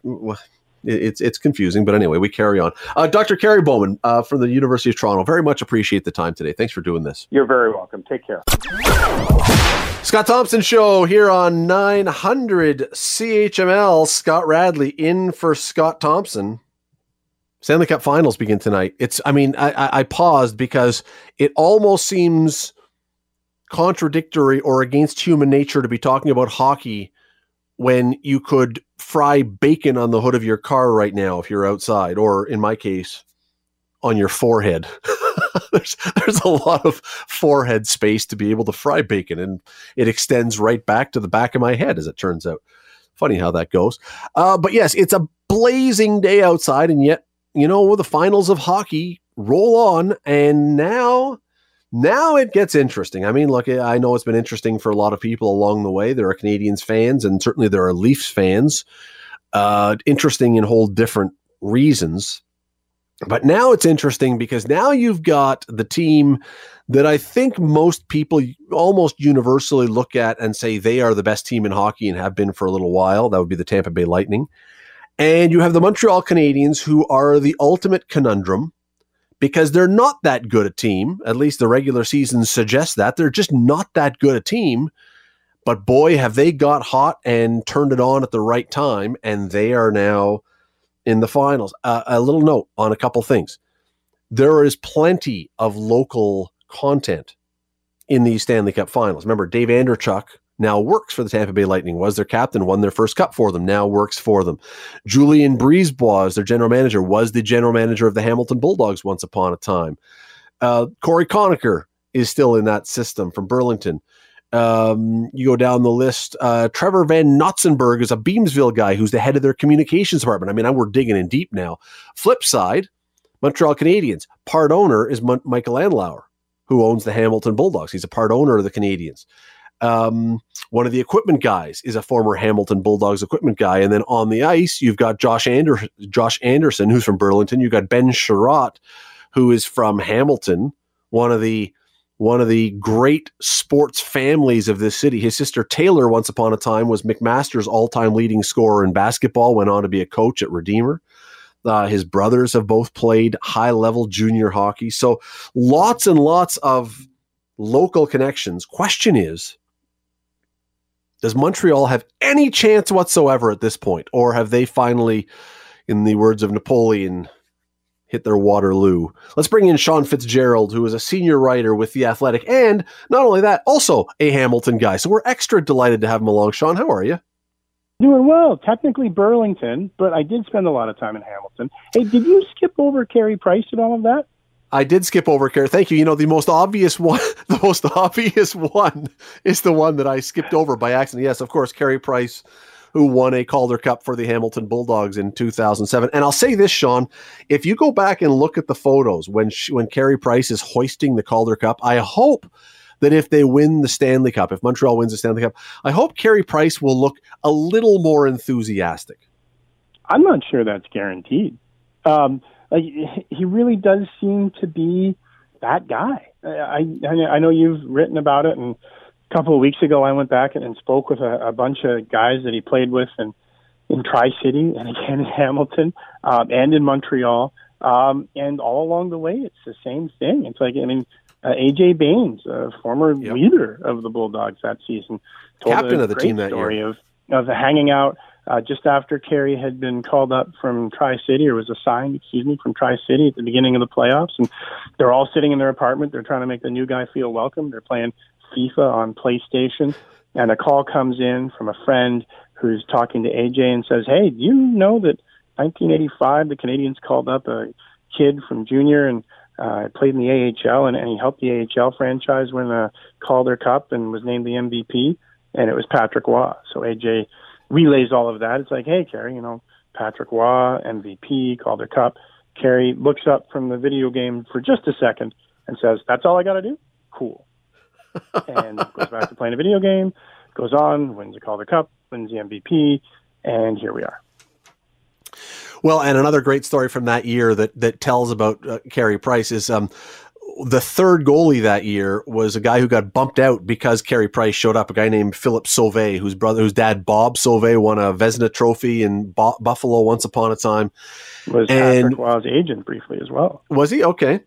Speaker 1: It's it's confusing, but anyway, we carry on. Uh, Dr. Kerry Bowman uh, from the University of Toronto, very much appreciate the time today. Thanks for doing this.
Speaker 5: You're very welcome. Take care.
Speaker 1: Scott Thompson Show here on 900 CHML. Scott Radley in for Scott Thompson. Stanley Cup Finals begin tonight. It's, I mean, I, I paused because it almost seems contradictory or against human nature to be talking about hockey when you could fry bacon on the hood of your car right now if you're outside, or in my case, on your forehead. there's there's a lot of forehead space to be able to fry bacon, and it extends right back to the back of my head, as it turns out. Funny how that goes. Uh, but yes, it's a blazing day outside, and yet you know the finals of hockey roll on, and now. Now it gets interesting. I mean, look, I know it's been interesting for a lot of people along the way. There are Canadiens fans, and certainly there are Leafs fans. Uh, interesting in whole different reasons. But now it's interesting because now you've got the team that I think most people almost universally look at and say they are the best team in hockey and have been for a little while. That would be the Tampa Bay Lightning. And you have the Montreal Canadiens, who are the ultimate conundrum because they're not that good a team. At least the regular season suggests that. They're just not that good a team. But boy, have they got hot and turned it on at the right time. And they are now in the finals. Uh, a little note on a couple things. There is plenty of local content in these Stanley Cup finals. Remember, Dave Andreychuk now works for the Tampa Bay Lightning, was their captain, won their first cup for them, now works for them. Julien BriseBois, their general manager, was the general manager of the Hamilton Bulldogs once upon a time. Uh, Cory Conacher is still in that system from Burlington. Um, you go down the list. Uh, Trevor Van Notzenberg is a Beamsville guy who's the head of their communications department. I mean, we're digging in deep now. Flip side, Montreal Canadiens. Part owner is Michael Andlauer, who owns the Hamilton Bulldogs. He's a part owner of the Canadiens. Um, one of the equipment guys is a former Hamilton Bulldogs equipment guy. And then on the ice, you've got Josh, Ander- Josh Anderson, who's from Burlington. You've got Ben Chiarot, who is from Hamilton, one of the one of the great sports families of this city. His sister Taylor, once upon a time, was McMaster's all time leading scorer in basketball, went on to be a coach at Redeemer. Uh, his brothers have both played high level junior hockey. So lots and lots of local connections. Question is Does Montreal have any chance whatsoever at this point? Or have they finally, in the words of Napoleon, hit their Waterloo. Let's bring in Sean Fitzgerald, who is a senior writer with The Athletic, and not only that, also a Hamilton guy. So we're extra delighted to have him along. Sean, how are you?
Speaker 6: Doing well. Technically Burlington, but I did spend a lot of time in Hamilton. Hey, did you skip over Carey Price and all of that?
Speaker 1: I did skip over Carey. Thank you. You know, the most obvious one, the most obvious one is the one that I skipped over by accident. Yes, of course, Carey Price who won a Calder Cup for the Hamilton Bulldogs in 2007. And I'll say this, Sean, if you go back and look at the photos when she, when Carey Price is hoisting the Calder Cup, I hope that if they win the Stanley Cup, if Montreal wins the Stanley Cup, I hope Carey Price will look a little more enthusiastic.
Speaker 6: I'm not sure that's guaranteed. Um, like he really does seem to be that guy. I I, I know you've written about it, and a couple of weeks ago I went back and, and spoke with a, a bunch of guys that he played with and in Tri City and again in Hamilton um, and in Montreal. Um, and all along the way, it's the same thing. It's like I mean, uh, AJ Baines, a former
Speaker 1: Yep.
Speaker 6: leader of the Bulldogs that season, told
Speaker 1: Captain
Speaker 6: a
Speaker 1: of the
Speaker 6: great
Speaker 1: team that
Speaker 6: story
Speaker 1: year.
Speaker 6: of of hanging out uh, just after Carey had been called up from Tri City, or was assigned, excuse me, from Tri City at the beginning of the playoffs, and they're all sitting in their apartment. They're trying to make the new guy feel welcome. They're playing FIFA on PlayStation, and a call comes in from a friend who's talking to AJ and says, "Hey, do you know that 1985 the Canadiens called up a kid from junior and uh, played in the AHL, and, and he helped the AHL franchise win a Calder Cup and was named the MVP, and it was Patrick Roy. So AJ relays all of that. It's like, hey, Carey, you know, Patrick Roy, MVP, Calder Cup. Carey looks up from the video game for just a second and says, "That's all I got to do." Cool. And goes back to playing a video game. Goes on, wins the Calder Cup, wins the MVP, and here we are.
Speaker 1: Well, and another great story from that year that that tells about uh, Carey Price is um, the third goalie that year was a guy who got bumped out because Carey Price showed up. A guy named Philip Sauvé, whose brother, whose dad Bob Sauvé won a Vezina Trophy in Bo- Buffalo once upon a time.
Speaker 6: Was
Speaker 1: And-
Speaker 6: Patrick Roy's agent briefly as well.
Speaker 1: Was he okay?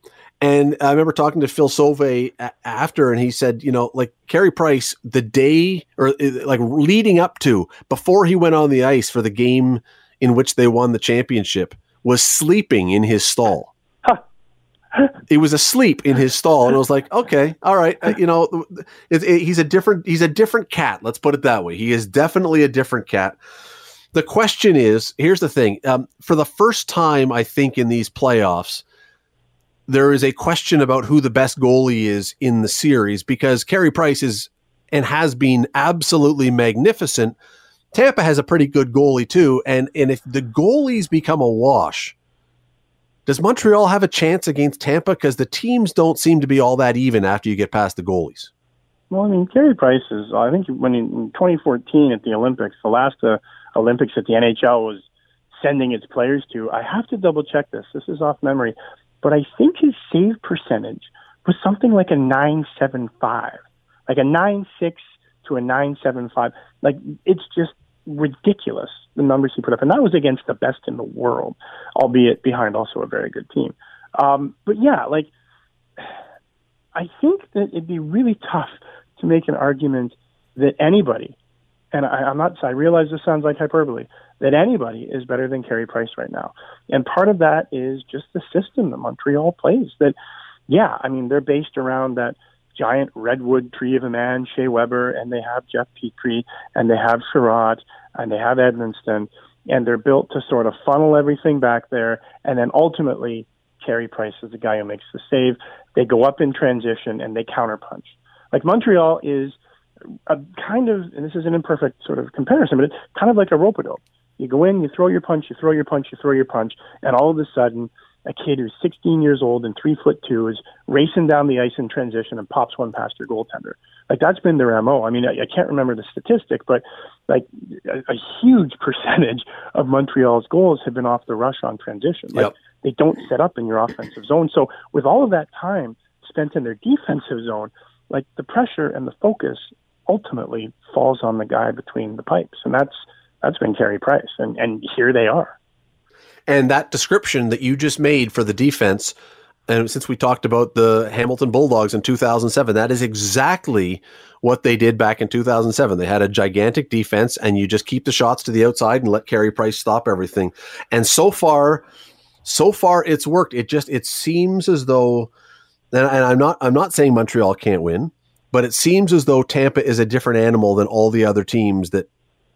Speaker 1: And I remember talking to Phil a- after, and he said, you know, like Carey Price, the day or uh, like leading up to before he went on the ice for the game in which they won the championship, was sleeping in his stall. he was asleep in his stall, and I was like, okay, all right, uh, you know, it, it- he's a different he's a different cat. Let's put it that way. He is definitely a different cat. The question is, here's the thing: um, for the first time, I think in these playoffs there is a question about who the best goalie is in the series because Carey Price is and has been absolutely magnificent. Tampa has a pretty good goalie too, and and if the goalies become a wash, does Montreal have a chance against Tampa? Because the teams don't seem to be all that even after you get past the goalies.
Speaker 6: Well, I mean, Carey Price is. I think when in, in 2014 at the Olympics, the last uh, Olympics that the NHL was sending its players to, I have to double check this. This is off memory, but I think his save percentage was something like a 975, like a 96 to a 975. Like it's just ridiculous the numbers he put up, and that was against the best in the world, albeit behind also a very good team. Um, but yeah, like I think that it'd be really tough to make an argument that anybody, and I, I'm not, I realize this sounds like hyperbole, that anybody is better than Carey Price right now. And part of that is just the system that Montreal plays. That, yeah, I mean, they're based around that giant redwood tree of a man, Shea Weber, and they have Jeff Petry, and they have Chiarot, and they have Edmundson, and they're built to sort of funnel everything back there, and then ultimately, Carey Price is the guy who makes the save. They go up in transition and they counterpunch. Like Montreal is a kind of, and this is an imperfect sort of comparison, but it's kind of like a rope dope. You go in, you throw your punch, you throw your punch, you throw your punch, and all of a sudden, a kid who's 16 years old and three foot two is racing down the ice in transition and pops one past your goaltender. Like that's been their mo. I mean, I, I can't remember the statistic, but like a, a huge percentage of Montreal's goals have been off the rush on transition. Like
Speaker 1: Yep.
Speaker 6: they don't set up in your offensive zone. So with all of that time spent in their defensive zone, like the pressure and the focus ultimately falls on the guy between the pipes, and that's that's been Carey Price, and and here they are.
Speaker 1: And that description that you just made for the defense, and since we talked about the Hamilton Bulldogs in 2007, that is exactly what they did back in 2007. They had a gigantic defense, and you just keep the shots to the outside and let Carey Price stop everything. And so far, so far it's worked. It just it seems as though, and, and I'm not I'm not saying Montreal can't win, but it seems as though Tampa is a different animal than all the other teams that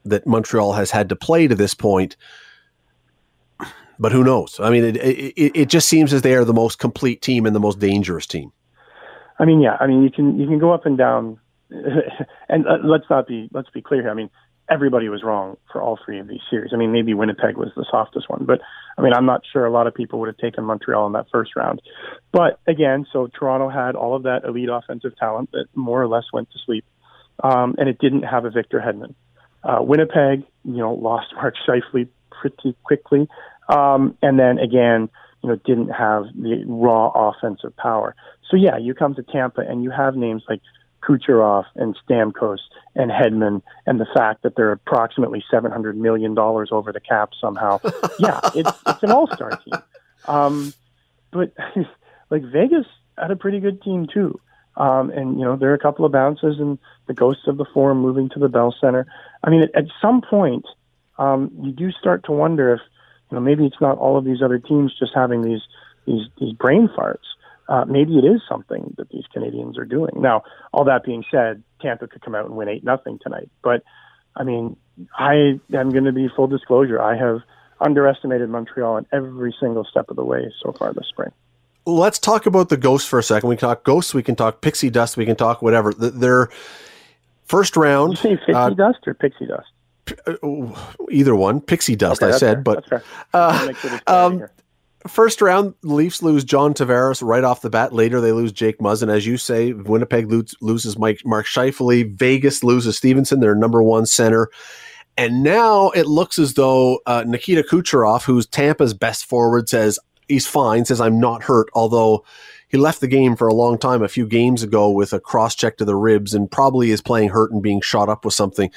Speaker 1: that Montreal has had to play to this point but who knows? I mean, it, it it just seems as they are the most complete team and the most dangerous team.
Speaker 6: I mean, yeah, I mean you can you can go up and down, and uh, let's not be let's be clear here. I mean, everybody was wrong for all three of these series. I mean, maybe Winnipeg was the softest one, but I mean, I'm not sure a lot of people would have taken Montreal in that first round. But again, so Toronto had all of that elite offensive talent that more or less went to sleep, um, and it didn't have a Victor Hedman. Uh, Winnipeg, you know, lost Mark Scheifele pretty quickly, um, and then again, you know, didn't have the raw offensive power. So yeah, you come to Tampa and you have names like Kucherov and Stamkos and Hedman and the fact that they're approximately $700 million over the cap somehow. yeah, it's, it's an all star team. Um, but like Vegas had a pretty good team too. Um, and, you know, there are a couple of bounces and the ghosts of the forum moving to the Bell Center. I mean, at, at some point, um, you do start to wonder if, you know, maybe it's not all of these other teams just having these, these, these brain farts uh, maybe it is something that these Canadiens are doing. Now, all that being said, Tampa could come out and win eight nothing tonight. But I mean, I am going to be full disclosure. I have underestimated Montreal in every single step of the way so far this spring.
Speaker 1: Let's talk about the ghosts for a second. We can talk ghosts. We can talk pixie dust. We can talk whatever. They're first round.
Speaker 6: Did you say pixie uh, dust or pixie dust?
Speaker 1: Either one. Pixie dust. Okay, I said, fair. but uh, sure um, First round, Leafs lose John Tavares right off the bat. Later, they lose Jake Muzzin. As you say, Winnipeg loses Mike Mark Scheifele. Vegas loses Stephenson, their number one center. And now it looks as though uh, Nikita Kucherov, who's Tampa's best forward, says he's fine, says I'm not hurt, although he left the game for a long time a few games ago with a cross check to the ribs and probably is playing hurt and being shot up with something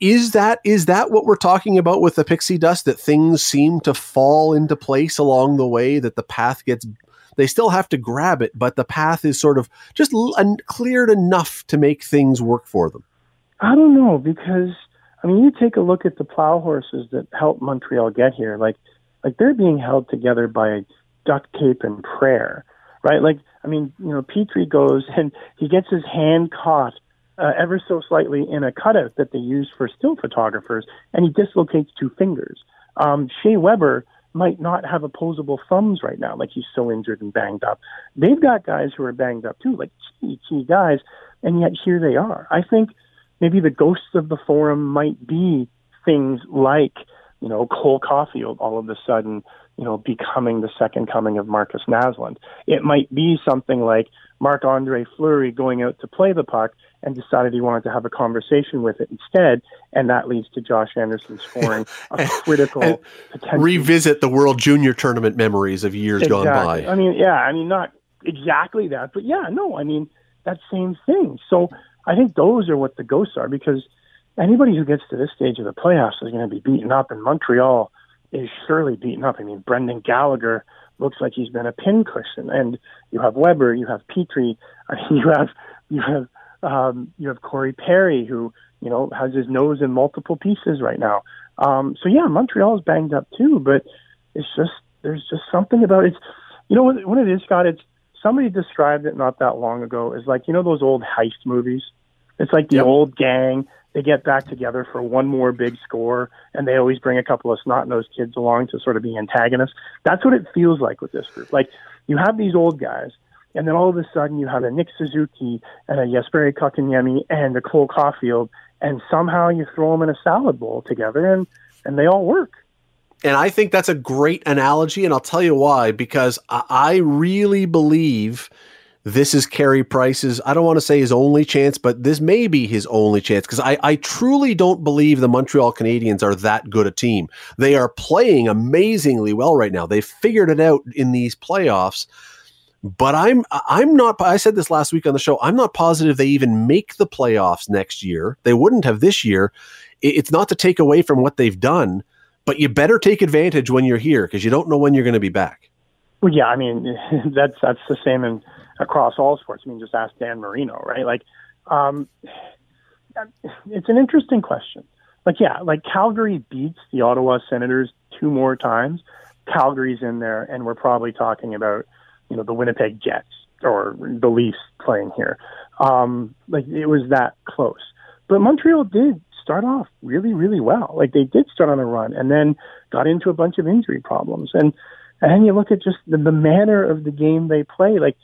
Speaker 1: is that is that what we're talking about with the pixie dust that things seem to fall into place along the way that the path gets they still have to grab it but the path is sort of just l- cleared enough to make things work for them?
Speaker 6: I don't know because i mean you take a look at the plow horses that helped montreal get here like like they're being held together by duct tape and prayer right? Like i mean you know petry goes and he gets his hand caught uh, ever so slightly in a cutout that they use for still photographers, and he dislocates two fingers. Um, Shea Weber might not have opposable thumbs right now, like he's so injured and banged up. They've got guys who are banged up too, like key, key guys, and yet here they are. I think maybe the ghosts of the forum might be things like, you know, Cole Caufield all of a sudden, you know, becoming the second coming of Marcus Naslund. It might be something like Marc Andre Fleury going out to play the puck and decided he wanted to have a conversation with it instead, and that leads to Josh Anderson scoring a critical
Speaker 1: potential. Revisit the World Junior Tournament memories of years
Speaker 6: exactly.
Speaker 1: gone by.
Speaker 6: I mean, yeah, I mean, not exactly that, but yeah, no, I mean that same thing. So I think those are what the ghosts are because anybody who gets to this stage of the playoffs is going to be beaten up, in Montreal is surely beaten up. I mean, Brendan Gallagher looks like he's been a pincushion, and you have Weber, you have Petry, you have you have um, you have Corey Perry, who you know has his nose in multiple pieces right now. Um, so yeah, Montreal is banged up too, but it's just there's just something about it. It's, you know what, what it is, Scott? It's somebody described it not that long ago as like you know those old heist movies. It's like the yep. old gang. They get back together for one more big score, and they always bring a couple of snot nosed kids along to sort of be antagonists. That's what it feels like with this group. Like you have these old guys and then all of a sudden you have a Nick Suzuki and a Jesperi Kotkaniemi and a Cole Caufield, and somehow you throw them in a salad bowl together, and and they all work.
Speaker 1: And I think that's a great analogy, and I'll tell you why. Because I really believe this is Carey Price's, I don't want to say his only chance, but this may be his only chance because I, I truly don't believe the Montreal Canadiens are that good a team. They are playing amazingly well right now. They've figured it out in these playoffs. But I'm I'm not. I said this last week on the show. I'm not positive they even make the playoffs next year. They wouldn't have this year. It's not to take away from what they've done, but you better take advantage when you're here because you don't know when you're going to be back.
Speaker 6: Well, yeah, I mean that's that's the same in across all sports. I mean, just ask Dan Marino, right? Like, um, it's an interesting question. Like, yeah, like Calgary beats the Ottawa Senators two more times. Calgary's in there, and we're probably talking about you know the Winnipeg Jets or the Leafs playing here. Um, like it was that close. But Montreal did start off really, really well. Like they did start on a run and then got into a bunch of injury problems. And and you look at just the, the manner of the game they play. Like,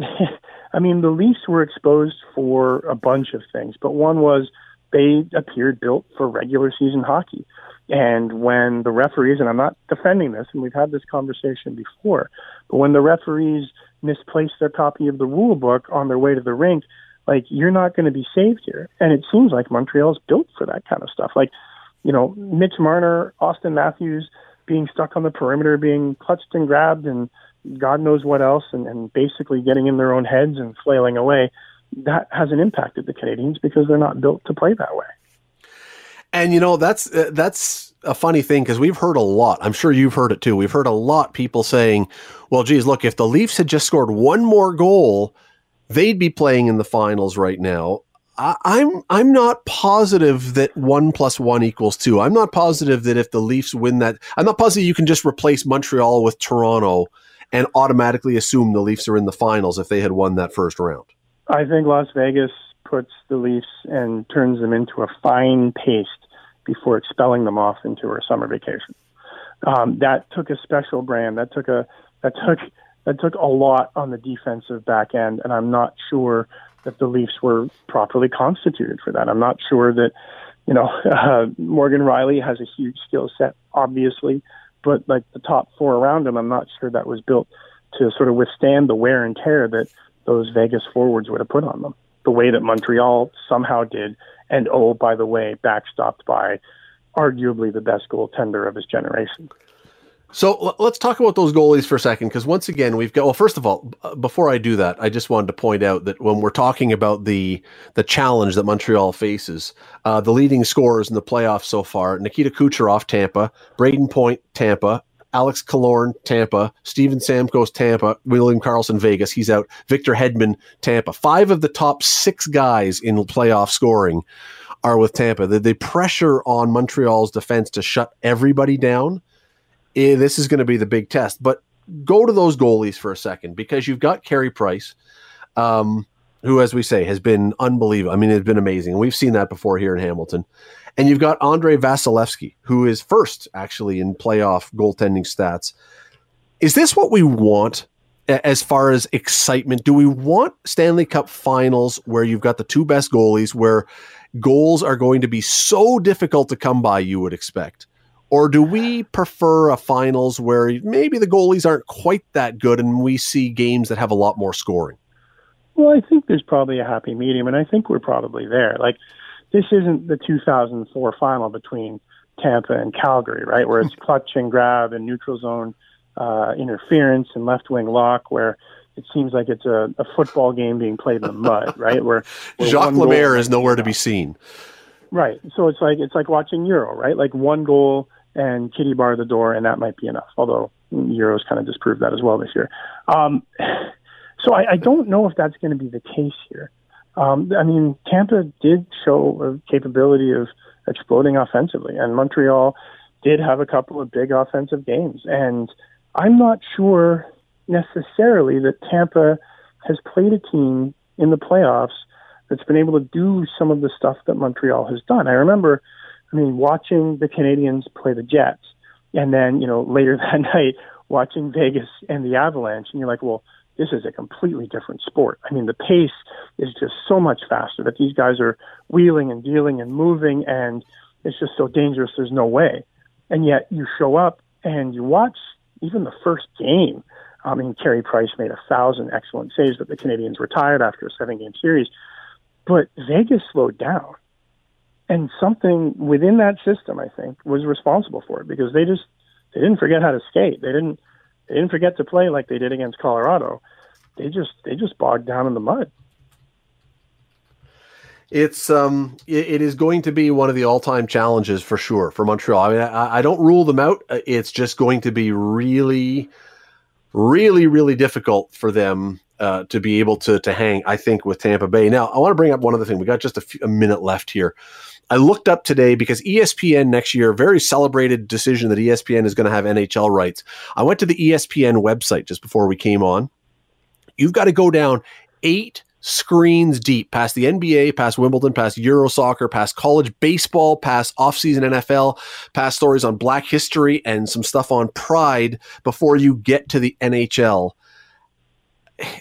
Speaker 6: I mean, the Leafs were exposed for a bunch of things, but one was they appeared built for regular season hockey. And when the referees, and I'm not defending this, and we've had this conversation before, but when the referees misplace their copy of the rule book on their way to the rink, like you're not going to be saved here. And it seems like Montreal's built for that kind of stuff. Like, you know, Mitch Marner, Auston Matthews being stuck on the perimeter, being clutched and grabbed, and God knows what else, and, and basically getting in their own heads and flailing away. That hasn't impacted the Canadiens because they're not built to play that way.
Speaker 1: And you know that's uh, that's a funny thing because we've heard a lot. I'm sure you've heard it too. We've heard a lot people saying, "Well, geez, look, if the Leafs had just scored one more goal, they'd be playing in the finals right now." I, I'm I'm not positive that one plus one equals two. I'm not positive that if the Leafs win that, I'm not positive you can just replace Montreal with Toronto and automatically assume the Leafs are in the finals if they had won that first round.
Speaker 6: I think Las Vegas puts the Leafs and turns them into a fine paste before expelling them off into a summer vacation. Um, that took a special brand. That took a that took that took a lot on the defensive back end, and I'm not sure that the Leafs were properly constituted for that. I'm not sure that you know uh, Morgan Rielly has a huge skill set, obviously, but like the top four around him, I'm not sure that was built to sort of withstand the wear and tear that those Vegas forwards would have put on them. The way that Montreal somehow did, and oh, by the way, backstopped by arguably the best goaltender of his generation.
Speaker 1: So let's talk about those goalies for a second, because once again, we've got. Well, first of all, uh, before I do that, I just wanted to point out that when we're talking about the the challenge that Montreal faces, uh, the leading scorers in the playoffs so far: Nikita Kucherov, Tampa; Brayden Point, Tampa; Alex Killorn, Tampa; Steven Stamkos, Tampa; William Karlsson, Vegas. He's out. Victor Hedman, Tampa. Five of the top six guys in playoff scoring are with Tampa. The, the pressure on Montreal's defense to shut everybody down this is going to be the big test. But go to those goalies for a second because you've got Carey Price, um, who, as we say, has been unbelievable. I mean, it's been amazing. We've seen that before here in Hamilton. And you've got Andrei Vasilevskiy, who is first actually in playoff goaltending stats. Is this what we want as far as excitement? Do we want Stanley Cup finals where you've got the two best goalies, where goals are going to be so difficult to come by, you would expect? Or do we prefer a finals where maybe the goalies aren't quite that good and we see games that have a lot more scoring?
Speaker 6: Well, I think there's probably a happy medium, and I think we're probably there. Like, this isn't the 2004 final between Tampa and Calgary, right? Where it's clutch and grab and neutral zone uh, interference and left wing lock, where it seems like it's a, a football game being played in the mud, right? Where,
Speaker 1: where Jacques Lemaire is nowhere to be seen.
Speaker 6: Right. So it's like it's like watching Euro, right? Like one goal and kitty bar the door, and that might be enough. Although Euros kind of disproved that as well this year. Um, so I, I don't know if that's going to be the case here. Um, I mean, Tampa did show a capability of exploding offensively, and Montreal did have a couple of big offensive games. And I'm not sure necessarily that Tampa has played a team in the playoffs that's been able to do some of the stuff that Montreal has done. I remember I mean, watching the Canadiens play the Jets, and then you know later that night watching Vegas and the Avalanche, and you're like, well, this is a completely different sport. I mean, the pace is just so much faster that these guys are wheeling and dealing and moving, and it's just so dangerous. There's no way. And yet you show up and you watch even the first game. I mean, Carey Price made a thousand excellent saves, but the Canadiens retired after a seven game series. But Vegas slowed down and something within that system, I think, was responsible for it because they just they didn't forget how to skate. They didn't they didn't forget to play like they did against Colorado. They just they just bogged down in the mud.
Speaker 1: It's um it, it is going to be one of the all time challenges for sure for Montreal. I mean, I, I don't rule them out. It's just going to be really, really, really difficult for them uh, to be able to to hang. I think with Tampa Bay. Now, I want to bring up one other thing. We got just a, few, a minute left here. I looked up today because ESPN next year, very celebrated decision that ESPN is going to have NHL rights. I went to the ESPN website just before we came on. You've got to go down eight screens deep past the NBA, past Wimbledon, past Euro soccer, past college baseball, past offseason NFL, past stories on black history and some stuff on pride before you get to the NHL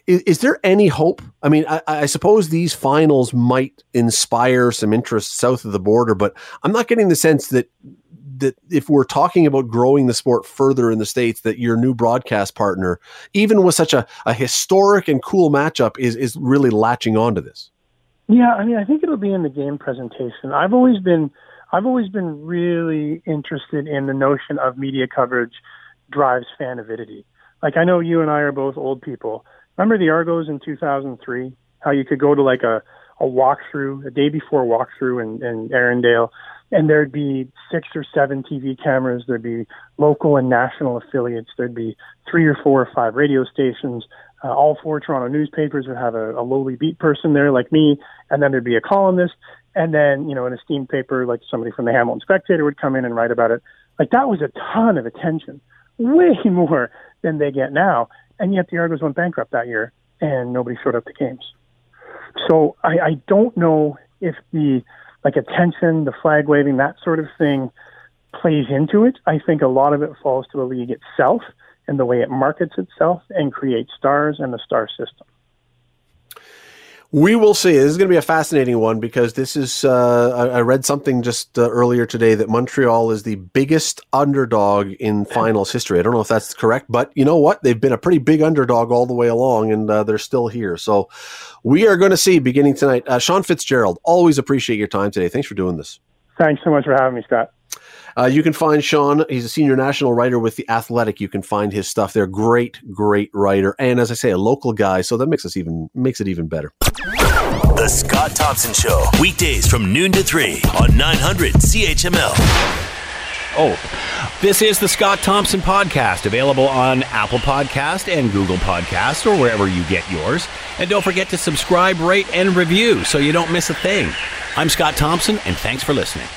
Speaker 1: is, is, there any hope? I mean, I, I, suppose these finals might inspire some interest south of the border, but I'm not getting the sense that that if we're talking about growing the sport further in the states, that your new broadcast partner, even with such a, a historic and cool matchup, is is really latching onto this.
Speaker 6: Yeah, I mean, I think it'll be in the game presentation. I've always been, I've always been really interested in the notion of media coverage drives fan avidity. Like I know you and I are both old people. Remember the Argos in 2003? How you could go to like a a walkthrough, a day before walkthrough in, in Erindale, and there'd be six or seven TV cameras. There'd be local and national affiliates. There'd be three or four or five radio stations. Uh, all four Toronto newspapers would have a, a lowly beat person there like me, and then there'd be a columnist, and then you know an esteemed paper like somebody from the Hamilton Spectator would come in and write about it. Like that was a ton of attention, way more than they get now. And yet the Argos went bankrupt that year, and nobody showed up to games. So I, I don't know if the like attention, the flag waving, that sort of thing plays into it. I think a lot of it falls to the league itself and the way it markets itself and creates stars and the star system.
Speaker 1: We will see. This is going to be a fascinating one because this is. Uh, I, I, read something just uh, earlier today that Montreal is the biggest underdog in finals history. I don't know if that's correct, but you know what? They've been a pretty big underdog all the way along, and uh, they're still here. So we are going to see beginning tonight. Uh, Sean Fitzgerald, always appreciate your time today. Thanks for doing this.
Speaker 6: Thanks so much for having me, Scott.
Speaker 1: Uh, you can find Sean. He's a senior national writer with the Athletic. You can find his stuff there. Great, great writer, and as I say, a local guy. So that makes us even makes it even better.
Speaker 2: The Scott Thompson Show weekdays from noon to three on 900 CHML.
Speaker 7: Oh, this is the Scott Thompson podcast, available on Apple Podcast and Google Podcast or wherever you get yours. And don't forget to subscribe, rate, and review so you don't miss a thing. I'm Scott Thompson, and thanks for listening.